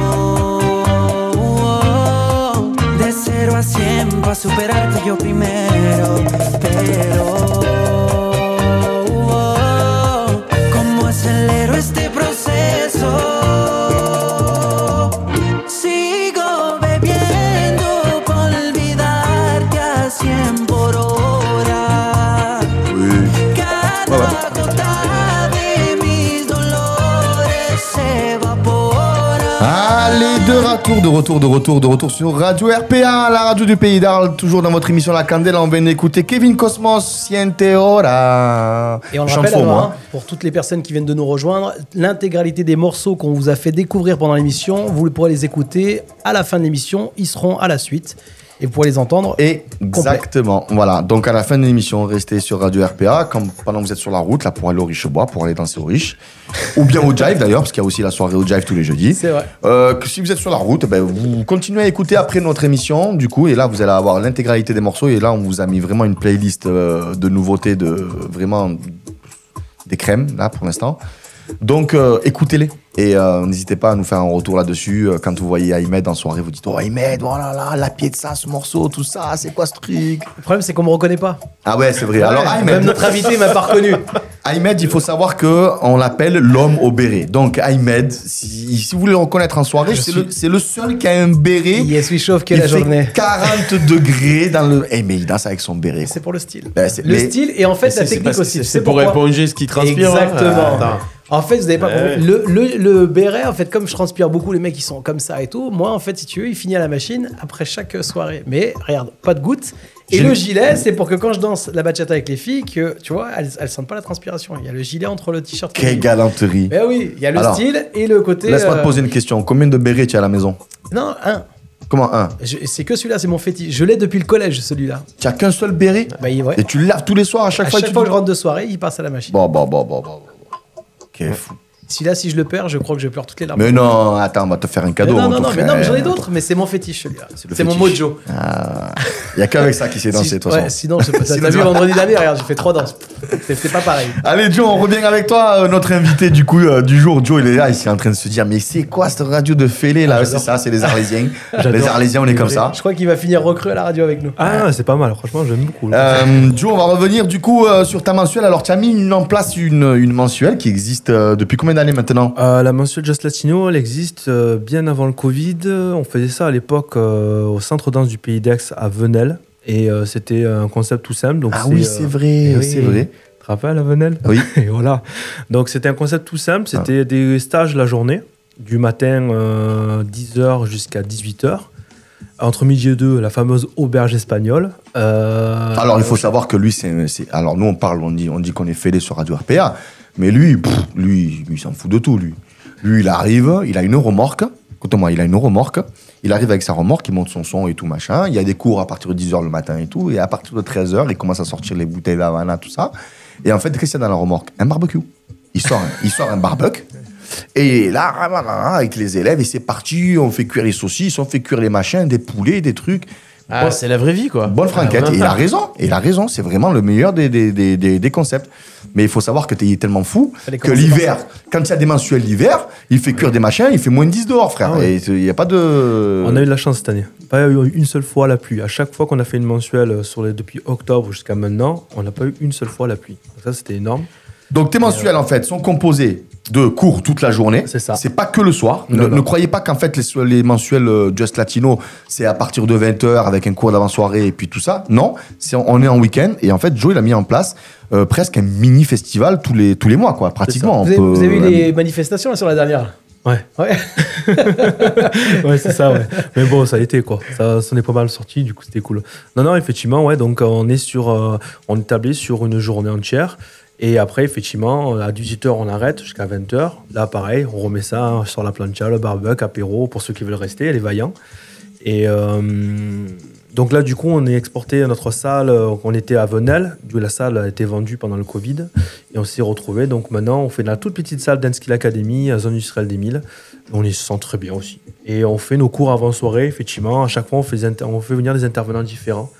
De cero a cien, para superarte yo primero. Pero. Este proceso? Retour, de retour, de retour, de retour sur Radio RPA, la radio du pays d'Arles, toujours dans votre émission La Candela. On vient d'écouter Kevin Cosmos Siente Ora. Et on le rappelle, pour alors, moi. hein, pour toutes les personnes qui viennent de nous rejoindre, l'intégralité des morceaux qu'on vous a fait découvrir pendant l'émission, vous pourrez les écouter à la fin de l'émission. Ils seront à la suite. Et vous pourrez les entendre. Exactement. Voilà. Donc à la fin de l'émission, restez sur Radio RPA comme pendant que vous êtes sur la route là pour aller au Richebois, pour aller danser au Riche, *laughs* ou bien au Jive d'ailleurs, parce qu'il y a aussi la soirée au Jive tous les jeudis. C'est vrai. Euh, que si vous êtes sur la route, ben, vous continuez à écouter après notre émission, du coup, et là vous allez avoir l'intégralité des morceaux. Et là, on vous a mis vraiment une playlist euh, de nouveautés, de vraiment des crèmes là pour l'instant. Donc euh, écoutez-les et euh, n'hésitez pas à nous faire un retour là-dessus. Euh, Quand vous voyez Ahmed en soirée, vous dites Oh Ahmed, oh là là, la pied de ça, ce morceau, tout ça, c'est quoi ce truc? Le problème, c'est qu'on me reconnaît pas. Ah ouais, c'est vrai. Alors Ouais, Ahmed, Même notre invité m'a pas reconnu. *laughs* Ahmed, il faut savoir que on l'appelle l'homme au béret. Donc Ahmed, si, si vous voulez le reconnaître en soirée, c'est suis- le, c'est le seul qui a un béret. Yes, we chauffe que il la fait journée? 40 degrés dans le. Eh mais il danse avec son béret. C'est pour le style. Ben, c'est- le mais- style et en fait la c'est technique aussi. c'est- pour éponger ce qui transpire. hein. Exactement. En fait, vous avez pas compris. Le, le, le béret, en fait, comme je transpire beaucoup, les mecs, ils sont comme ça et tout. Moi, en fait, si tu veux, il finit à la machine après chaque soirée. Mais regarde, pas de gouttes. Et le gilet, c'est pour que quand je danse la bachata avec les filles, que tu vois, elles, elles sentent pas la transpiration. Il y a le gilet entre le t-shirt. Quelle le- galanterie. Ben oui, il y a le Alors, style et le côté. Laisse-moi euh, te poser une question. Combien de bérets tu as à la maison? Non, un. Comment un? C'est que celui-là, c'est mon fétiche. Je l'ai depuis le collège, celui-là. Tu as qu'un seul béret? Bah, ouais. et tu le laves tous les soirs à chaque À fois chaque tu fois que je rentre de soirée, il passe à la machine. Bon, bon, bon, bon, bon. Bon. Quel fou. Celui-là, si je le perds, je crois que je pleure toutes les larmes. Mais non, attends, on va te faire un Mais cadeau. non, non, non, mais non, mais j'en ai d'autres, mais c'est mon fétiche celui-là. C'est mon mojo. Il n'y a qu'avec ça qui s'est dansé, Si- de toute ouais, façon. sinon, je sais pas, t'as *laughs* vu vendredi dernier, regarde, j'ai fait trois danses. C'est pas pareil. Allez Joe, on revient avec toi, euh, notre invité du coup euh, du jour. Joe, il est là, il est en train de se dire, mais c'est quoi cette radio de fêlé là? Ah, C'est ça, c'est les Arlésiens. *laughs* Les Arlésiens, on est comme ça. Je crois qu'il va finir recru à la radio avec nous. Ah, c'est pas mal, franchement, j'aime beaucoup. Euh, Joe, on va revenir du coup sur ta mensuelle. Alors, tu as mis en place une, une mensuelle qui existe depuis combien d'années? Maintenant Euh, la mensuelle Just Latino, elle existe euh, bien avant le Covid. On faisait ça à l'époque euh, au centre danse du Pays d'Aix à Venelle. Et euh, c'était un concept tout simple. Donc Ah oui, c'est vrai, eh oui. c'est vrai. Tu te rappelles à Venelle Oui. *laughs* Et voilà. Donc c'était un concept tout simple. C'était des stages la journée, du matin 10h jusqu'à 18h. Entre midi et deux, la fameuse auberge espagnole. Euh, Alors, il faut savoir que lui, c'est. Alors, nous, on parle, on dit, on dit qu'on est fêlé sur Radio RPA. Mais lui, pff, lui, lui, il s'en fout de tout, lui. Lui, il arrive, il a une remorque Écoute-moi, il a une remorque. Il arrive avec sa remorque, il monte son son et tout machin. Il y a des cours à partir de 10h le matin et tout. Et à partir de 13h, il commence à sortir les bouteilles d'Havana, tout ça. Et en fait, qu'est-ce qu'il y a dans la remorque Un barbecue. Il sort, un- il sort un barbecue. Et là, avec les élèves, et c'est parti. On fait cuire les saucisses, on fait cuire les machins, des poulets, des trucs. Ah, c'est la vraie vie, quoi. Bonne franquette. Et il a raison. Il a raison. C'est vraiment le meilleur des, des, des, des- des concepts. Mais il faut savoir que tu es tellement fou que l'hiver, quand il y a des mensuels l'hiver, il fait cuire des machins, il fait moins de 10 dehors, frère. Ah ouais. Et il n'y a pas de. On a eu de la chance cette année. Pas eu une seule fois la pluie. À chaque fois qu'on a fait une mensuelle sur les, depuis octobre jusqu'à maintenant, on n'a pas eu une seule fois la pluie. Donc ça, c'était énorme. Donc tes mensuels, en fait, sont composés de cours toute la journée. C'est ça. C'est pas que le soir. Non, ne, non. ne croyez pas qu'en fait, les, les mensuels euh, Just Latino, c'est à partir de 20h avec un cours d'avant-soirée et puis tout ça. Non, c'est on est en week-end. Et en fait, Joe, il a mis en place euh, presque un mini-festival tous les, tous les mois, quoi, pratiquement. Vous On avez, peut- vous avez vu les manifestations là, sur la dernière? Ouais. Ouais. *laughs* ouais, c'est ça, ouais. Mais bon, ça a été, quoi. Ça, ça en est pas mal sorti, du coup, c'était cool. Non, non, effectivement, ouais, donc euh, on est sur, euh, on est tablé sur une journée entière. Et après, effectivement, à 18h, on arrête jusqu'à 20h. Là, pareil, on remet ça sur la plancha, le barbecue, apéro, pour ceux qui veulent rester, les vaillants. Et euh, donc là, du coup, on est exporté à notre salle. euh, On était à Venelle, d'où la salle a été vendue pendant le Covid. Et on s'est retrouvé. Donc maintenant, on fait dans la toute petite salle d'Enskill Academy, à Zone Industrielle des Milles. On y se sent très bien aussi. Et on fait nos cours avant soirée, effectivement. À chaque fois, on fait venir des intervenants différents.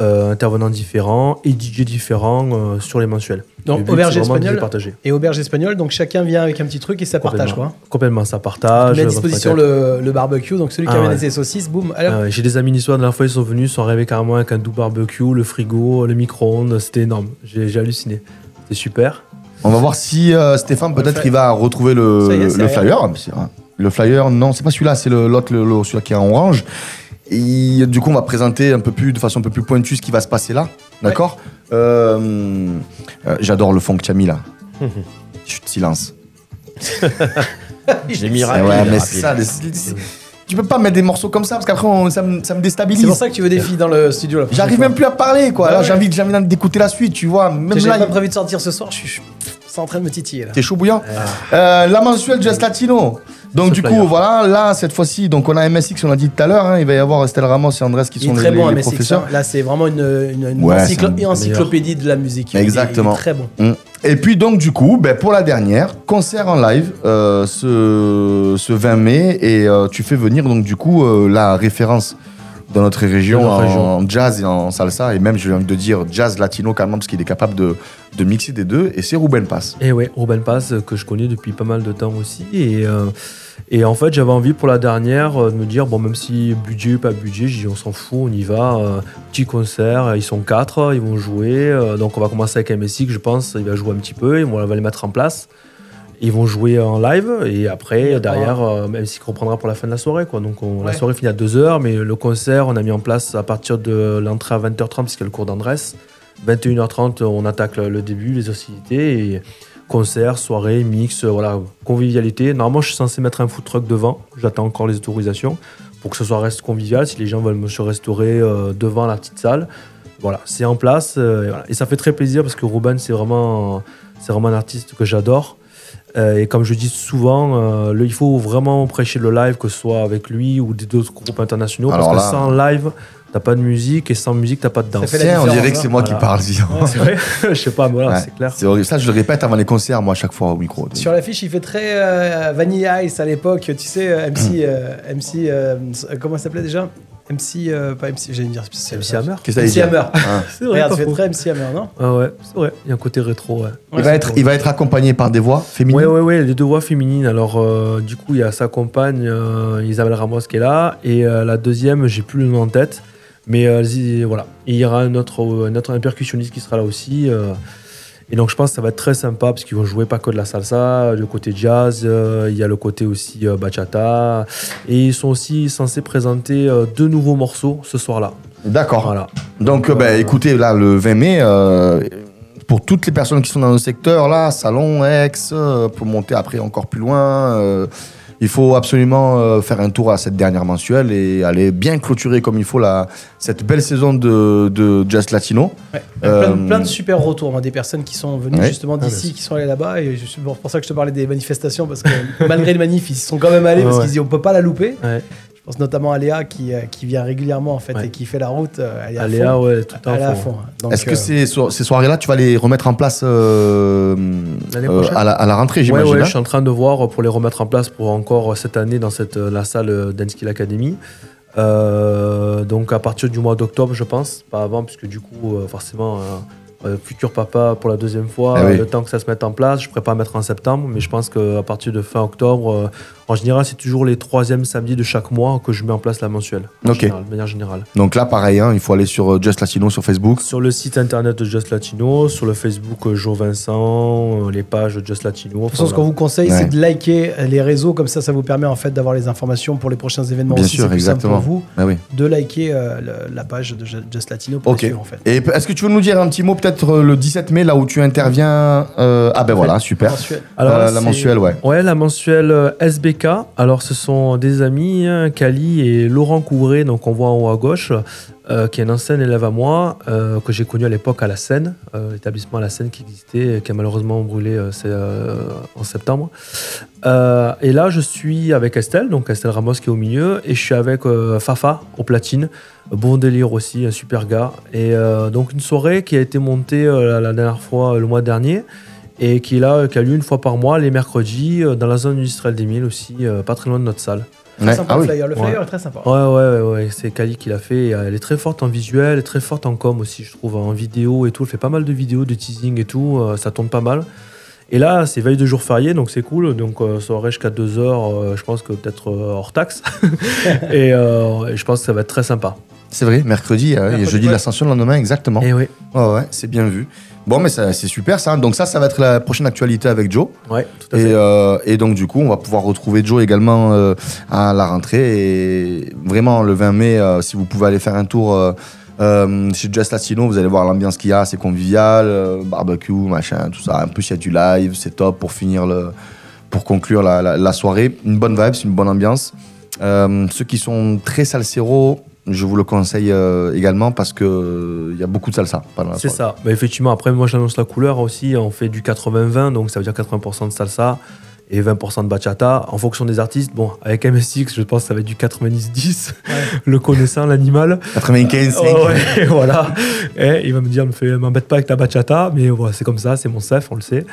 Euh, intervenants différents et DJ différents euh, sur les mensuels. Donc, Le auberge c'est de espagnole et auberge espagnole. Donc chacun vient avec un petit truc et ça partage quoi. Complètement, ça partage. On met à disposition le, le barbecue. Donc celui qui Ah amène ouais. ses saucisses, boum. Alors, Ah ouais, J'ai des amis niçois, la dernière fois, ils sont venus, ils sont arrivés carrément avec un doux barbecue, le frigo, le micro-ondes. C'était énorme. J'ai halluciné. C'était super. On va voir si euh, Stéphane, peut-être, il va retrouver le, est, c'est flyer. C'est vrai. Le flyer, non, c'est pas celui-là, c'est l'autre, le- le- celui qui est en orange. Et du coup, on va présenter un peu plus, de façon un peu plus pointue ce qui va se passer là. D'accord Euh, euh, J'adore le fond que tu as mis là. *laughs* Chut, silence. *laughs* J'ai mis Eh rapide, ouais, mais rapide. ça. les- tu peux pas mettre des morceaux comme ça parce qu'après, ça, me- ça me déstabilise. c'est pour ça que tu veux des filles dans le studio. J'arrive même plus à parler, quoi. Bah là, j'ai envie, envie d'écouter la suite, tu vois. Même là, pas prévu de sortir ce soir. Je suis, c'est en train de me titiller là. T'es chaud bouillant Euh, La mensuelle Just Latino. Donc du coup, voilà, là, cette fois-ci, donc on a MSX, on l'a dit tout à l'heure, hein, il va y avoir Estelle Ramos et Andrés qui sont très les, bon les à MSX. professeurs. hein. Là, c'est vraiment une, une, une Ouais, encyclo- c'est un encyclopédie de la musique. Il est- Exactement. Il est très bon. Mm. Et puis donc du coup, ben, pour la dernière, concert en live euh, ce, ce 20 mai et euh, tu fais venir donc du coup euh, la référence dans notre région notre en jazz et en salsa et même j'ai envie de dire jazz latino carrément parce qu'il est capable de, de mixer des deux et c'est Ruben Pass. Et ouais, Ruben Paz, euh, que je connais depuis pas mal de temps aussi. Et, euh, et en fait, j'avais envie pour la dernière euh, de me dire, bon, même si budget, pas budget, j'ai dit, on s'en fout, on y va. euh, petit concert, ils sont quatre, ils vont jouer. euh, donc, on va commencer avec MSX, je pense. Il va jouer un petit peu, et on va les mettre en place. Ils vont jouer en live et après, derrière, euh, MSX reprendra pour la fin de la soirée. Quoi. Donc, on- la soirée finit à 2h, mais le concert, on a mis en place à partir de l'entrée à 20h30, puisqu'il y a le cours d'Andrés. 21h30, on attaque le, début, les hostilités. Et concert, soirée, mix, voilà, convivialité. Normalement, je suis censé mettre un food truck devant. J'attends encore les autorisations pour que ce soit reste convivial. Si les gens veulent me se restaurer euh, devant la petite salle, voilà, c'est en place. euh, et, voilà. Et ça fait très plaisir parce que Ruben, c'est vraiment, c'est vraiment un artiste que j'adore. Euh, et comme je dis souvent, euh, le- il faut vraiment prêcher le live, que ce soit avec lui ou des d'autres groupes internationaux. Alors parce que sans live, t'as pas de musique et sans musique, t'as pas de danse. on dirait que c'est moi qui parle. C'est vrai *laughs* Je sais pas, mais voilà, Ouais. c'est clair. C'est horrible. Ça, je le répète avant les concerts, moi, à chaque fois au micro. Sur l'affiche, il fait très euh, Vanilla Ice à l'époque. Tu sais, MC, euh, MC euh, comment ça s'appelait déjà? MC, euh, pas MC, j'allais dire. C'est MC Hammer. Qu'est-ce que MC dire Hammer. Hein. *laughs* C'est vrai, Regarde, pas tu fais faux. très MC Hammer, non Ah ouais, c'est vrai. Il y a un côté rétro, ouais. il, va être, il va être accompagné par des voix féminines. Ouais, ouais, ouais, les deux voix féminines. Alors, euh, du coup, il y a sa compagne, euh, Isabelle Ramos, qui est là. Et euh, la deuxième, j'ai plus le nom en tête. Mais euh, voilà. Et il y aura un autre, un autre un percussionniste qui sera là aussi. Et donc, je pense que ça va être très sympa parce qu'ils vont jouer pas que de la salsa, le côté jazz, euh, il y a le côté aussi euh, bachata. Et ils sont aussi censés présenter euh, deux nouveaux morceaux ce soir-là. D'accord. Voilà. Donc, bah, Euh, écoutez, là, le 20 mai, pour toutes les personnes qui sont dans le secteur, là, Salon, Aix, pour monter après encore plus loin, il faut absolument euh, faire un tour à cette dernière mensuelle et aller bien clôturer comme il faut la, cette belle saison de, de Just Latino. Ouais. Plein, Euh, plein de super retours, moi, des personnes qui sont venues Ouais. justement Ah, d'ici, qui sont allées là-bas. Et c'est pour pour ça que je te parlais des manifestations, parce que *laughs* malgré les manifs, ils sont quand même allés Ouais, parce qu'ils disent on peut pas la louper. Pense notamment à Léa qui, euh, qui vient régulièrement en fait Ouais. et qui fait la route. euh, Elle est à fond. ouais, tout à fond. fond. hein. Est-ce que euh, ces, so- ces soirées-là, tu vas les remettre en place euh, euh, à, la, à la rentrée, j'imagine ouais, hein je suis en train de voir pour les remettre en place pour encore cette année dans cette, la salle Danskill Academy. Euh, donc à partir du mois d'octobre, je pense, pas avant, puisque du coup, forcément, euh, futur papa pour la deuxième fois, Ah oui. le temps que ça se mette en place, je ne pourrais pas mettre en septembre, mais je pense qu'à partir de fin octobre, euh, en général, c'est toujours les troisièmes samedis de chaque mois que je mets en place la mensuelle, en Ok. général, de manière générale. Donc là, pareil, hein, il faut aller sur euh, Just Latino sur Facebook. Sur le site internet de Just Latino, sur le Facebook euh, Joe Vincent, euh, les pages Just Latino. De toute façon, ce qu'on vous conseille, Ouais. c'est de liker les réseaux, comme ça, ça vous permet en fait d'avoir les informations pour les prochains événements Bien aussi. sûr, exactement. pour vous Ah oui. de liker euh, le- la page de Ju- Just Latino pour Ok. la suivre, en fait. Et est-ce que tu veux nous dire un petit mot peut-être euh, le 17 mai, là où tu interviens euh, Ah ben voilà, super. Mensuel. Alors, Euh, la mensuelle, ouais. Ouais, la mensuelle euh, SBK. Alors, ce sont des amis, hein, Kali et Laurent Couvret, donc on voit en haut à gauche, euh, qui est un ancien élève à moi, euh, que j'ai connu à l'époque à la Seine, euh, l'établissement à la Seine qui existait, qui a malheureusement brûlé euh, en septembre. Et là, je suis avec Estelle, donc Estelle Ramos qui est au milieu, et je suis avec Fafa au platine. Bon délire aussi, un super gars. Et donc, une soirée qui a été montée la, dernière fois, le mois dernier et qui là, qui a lieu une fois par mois, les mercredis, dans la zone industrielle des Milles aussi, pas très loin de notre salle. Très Ouais. sympa Ah le oui. flyer. Le flyer Ouais. est très sympa. Ouais, ouais, ouais, ouais, c'est Kali qui l'a fait. euh, Elle est très forte en visuel, elle est très forte en com aussi, je trouve, en vidéo et tout. Elle fait pas mal de vidéos, de teasing et tout, euh, ça tourne pas mal. Et là, c'est veille de jour férié, donc c'est cool. Donc, euh, soirée jusqu'à 2h, je pense que peut-être euh, hors taxe. *laughs* et, euh, et je pense que ça va être très sympa. C'est vrai, mercredi, et jeudi de ouais. l'ascension le lendemain, exactement. Et oui, Ouais, ouais, c'est bien vu. Bon, mais c'est super ça. Donc ça, ça va être la prochaine actualité avec Joe. ouais, tout à Et, fait. euh, et donc du coup, on va pouvoir retrouver Joe également euh, à la rentrée. Et vraiment, le 20 mai, euh, si vous pouvez aller faire un tour chez Just Latino, vous allez voir l'ambiance qu'il y a, c'est convivial, barbecue, machin, tout ça. En plus, il y a du live, c'est top pour finir le, pour conclure la, la- la soirée. Une bonne vibe, c'est une bonne ambiance. Ceux qui sont très salsero, je vous le conseille euh, également parce que euh, il y a beaucoup de salsa pendant la C'est ça. Mais effectivement, après, moi, j'annonce la couleur aussi. On fait du 80-20, donc ça veut dire 80% de salsa et 20% de bachata. En fonction des artistes, bon, avec MSX, je pense que ça va être du 90-10, *laughs* le connaissant, l'animal. 95, 5. Oh, ouais, *laughs* voilà. Et il va me dire, me fait- m'embête pas avec ta bachata, mais voilà, c'est comme ça, c'est mon chef, on le sait.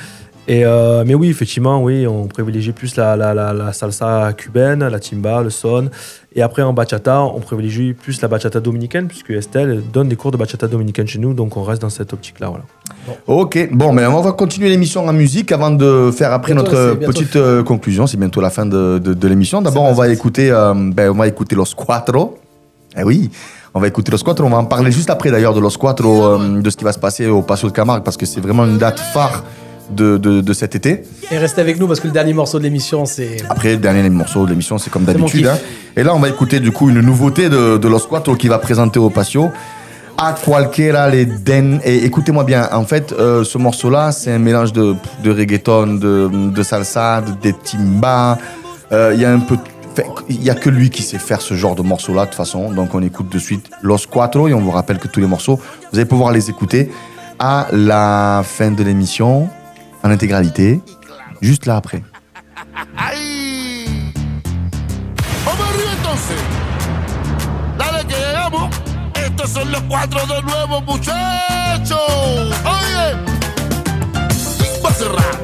Et euh, mais oui, effectivement, oui, on privilégie plus la, la, la, la salsa cubaine, la timba, le son. Et après, en bachata, on privilégie plus la bachata dominicaine, puisque Estelle donne des cours de bachata dominicaine chez nous, donc on reste dans cette optique-là. Voilà. Ok, bon, mais on va continuer l'émission en musique avant de faire après Bientôt, notre petite euh, conclusion. C'est bientôt la fin de, de- de l'émission. D'abord, on va écouter, euh, ben, on va écouter Los Cuatro. Eh oui, on va écouter Los Cuatro. On va en parler juste après d'ailleurs de Los Cuatro, euh, de ce qui va se passer au Paso de Camargue, parce que c'est vraiment une date phare de, de- de cet été. Et restez avec nous parce que le dernier morceau de l'émission, c'est. Après, le dernier morceau de l'émission, c'est comme d'habitude. hein. Et là, on va écouter du coup une nouveauté de, de Los Cuatro qui va présenter au Patio. A cualquiera le den. Et écoutez-moi bien, en fait, euh, ce morceau-là, c'est un mélange de, de reggaeton, de, de salsa, de, des timba. Euh, Il y a un peu. Il n'y a que lui qui sait faire ce genre de morceau-là, de toute façon. Donc, on écoute de suite Los Cuatro et on vous rappelle que tous les morceaux, vous allez pouvoir les écouter à la fin de l'émission, en intégralité, juste là après. Estos son los cuatro de nuevo, muchachos. Oye. Va.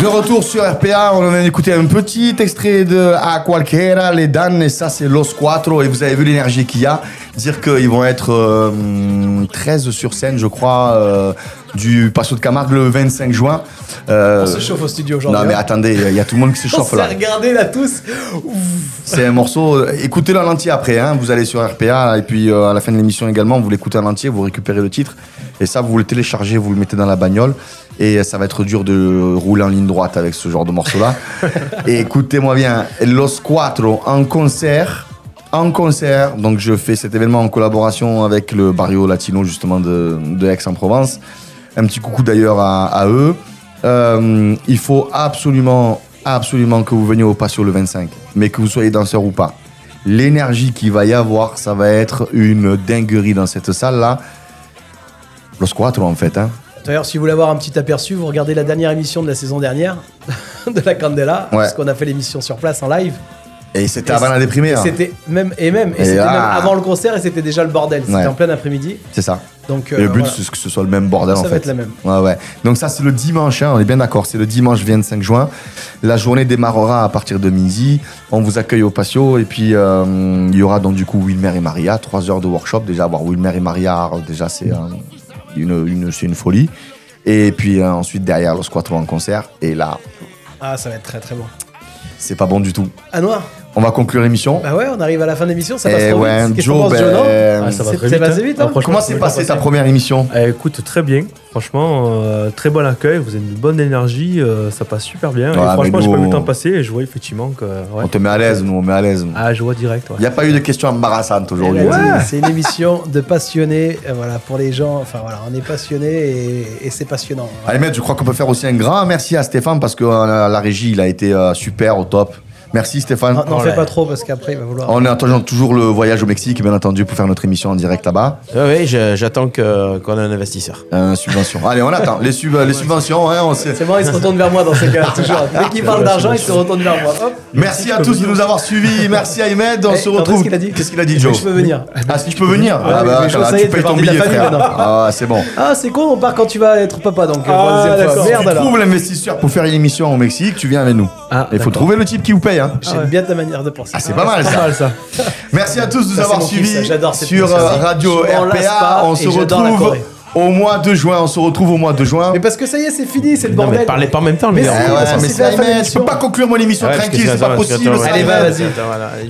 De retour sur RPA, on vient d'écouter un petit extrait de A les Dan, et ça c'est Los Cuatro, et vous avez vu l'énergie qu'il y a. Dire qu'ils vont être euh, 13 sur scène, je crois, euh, du Passo de Camargue le 25 juin. Euh, On se chauffe au studio aujourd'hui. non mais hein. attendez, il y a tout le monde qui se On chauffe s'est là. regardé là tous. C'est un morceau, euh, écoutez-le en entier après, hein. vous allez sur RPA, et puis euh, à la fin de l'émission également, vous l'écoutez en entier, vous récupérez le titre. Et ça, vous le téléchargez, vous le mettez dans la bagnole. Et ça va être dur de rouler en ligne droite avec ce genre de morceau-là. *laughs* et écoutez-moi bien, Los Cuatro en concert. En concert, donc je fais cet événement en collaboration avec le Barrio Latino justement de, de Aix-en-Provence. Un petit coucou d'ailleurs à, à eux. Euh, il faut absolument, absolument que vous veniez au patio le 25, mais que vous soyez danseur ou pas. L'énergie qu'il va y avoir, ça va être une dinguerie dans cette salle-là. Los Cuatro en fait. Hein. D'ailleurs, si vous voulez avoir un petit aperçu, vous regardez la dernière émission de la saison dernière *laughs* de la Candela, Ouais. parce qu'on a fait l'émission sur place en live. Et c'était avant la déprimée. hein. C'était même et même et, Et c'était là- même avant le concert et c'était déjà le bordel. C'était Ouais. en plein après-midi. C'est ça. Donc Et euh, le but, voilà. c'est que ce soit le même bordel Ça en va fait. être la même. Ouais, ouais. Donc ça, c'est le dimanche, hein, on est bien d'accord. C'est le dimanche 25 juin. La journée démarrera à partir de midi. On vous accueille au patio. Et puis, euh, il y aura donc du coup Wilmer et Maria. Trois heures de workshop. Déjà, avoir Wilmer et Maria, déjà, c'est une, une, folie. Et puis euh, ensuite, derrière, Los Quattro en concert. Et là, Ah, ça va être très très bon. c'est pas bon du tout. À Noir. On va conclure l'émission. Bah ouais, on arrive à la fin de l'émission, ça Eh passe trop ouais, vite. Joe, Joe, ben, Ah, ça va très vite. passé hein. vite, hein Comment s'est c'est passée ta première émission Eh, écoute, très bien. Franchement, euh, très bon accueil. Vous avez une bonne énergie. euh, ça passe super bien. Ouais, et mais franchement, j'ai pas vu le temps passer. Et je vois effectivement que. ouais. On te met à l'aise, nous, on met à l'aise. Ah, je vois direct. ouais. Il n'y a pas eu de questions embarrassantes Eh aujourd'hui. C'est une émission de passionnés, euh, voilà, pour les gens. Enfin voilà, on est passionnés et, et c'est passionnant. Allez, maître, je crois qu'on peut faire aussi un grand merci à Stéphane parce que euh, la régie, il a été euh, super, au top. Merci Stéphane. N'en n'en Oh fais pas trop parce qu'après il va vouloir. On est attendant toujours le voyage au Mexique, bien entendu, pour faire notre émission en direct là-bas. Ouais, je- j'attends qu'on ait un investisseur. Euh, subvention. Allez, on attend. Les, sub- les subventions, hein, on sait. C'est bon, il se retourne vers moi dans ces cas toujours. *laughs* Dès qu'il parle d'argent, il se retourne vers moi. Hop. Merci à tous de nous avoir suivis. Merci Ahmed. On Eh, se retrouve. qu'est-ce qu'il a dit Qu'est-ce qu'il a dit, Est-ce Joe que je peux venir Ah, si je peux venir Ouais, Ah, bah, je là, sais, tu payes ton billet, frère. Ah, c'est bon. Ah, c'est con, on part quand tu vas être papa donc. euh, Ah. Merde Tu alors. trouves l'investisseur pour faire une émission au Mexique, tu viens avec nous. Ah, Il faut d'accord. trouver le type qui vous paye. Hein. J'aime bien ta manière de penser. Ah, c'est pas mal Pas ça. mal ça. Merci à tous de nous avoir suivis sur euh, Radio RPA. On se retrouve au mois de juin. On se retrouve au mois de juin. Mais parce que ça y est, c'est fini, c'est le Non, bordel. mais parlez pas en même temps, les Mais gars. parce ouais, mais c'est Ahmed, je peux pas conclure mon émission Ouais, tranquille, c'est pas possible. Allez, va, vas-y.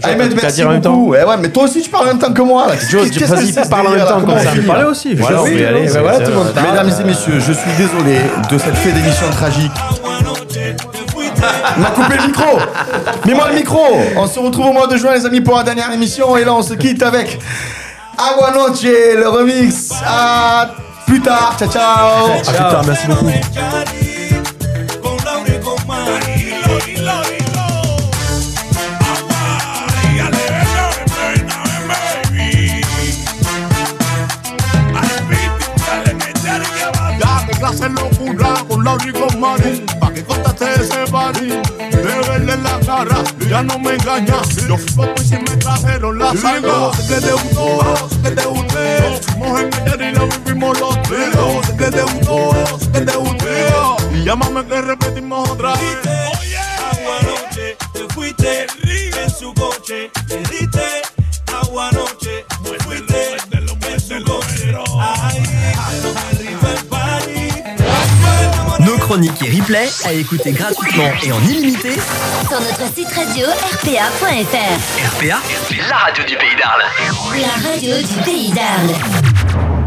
Ahmed, merci dire en même temps. beaucoup. Eh ouais, mais toi aussi, tu parles en même temps que moi. Joe, qu'est-ce que vas-y, c'est, ce parle en même temps, comme ça. Je fait, parlais aussi. Mesdames et messieurs, je suis désolé de cette fin d'émission tragique. On m'a coupé le micro Mets-moi le micro On se retrouve au mois de juin, les amis, pour la dernière émission. Et là, on se quitte avec Agua Noche, le remix. À plus tard. Ciao, ciao Ah putain, merci beaucoup. Locura con la Mari que contaste ese body. De verle la cara, ya no me engañas Yo fui poco y si me trajeron la sangre. Que te gustó, que te gusté Nos fuimos en y la vivimos los tres que te gustó, que te gusté Y llámame que repetimos otra vez. Agua noche, te fuiste en su coche, chroniques et replays à écouter gratuitement et en illimité. Sur notre site radio rpa.fr. RPA, la radio du pays d'Arles. La radio du pays d'Arles.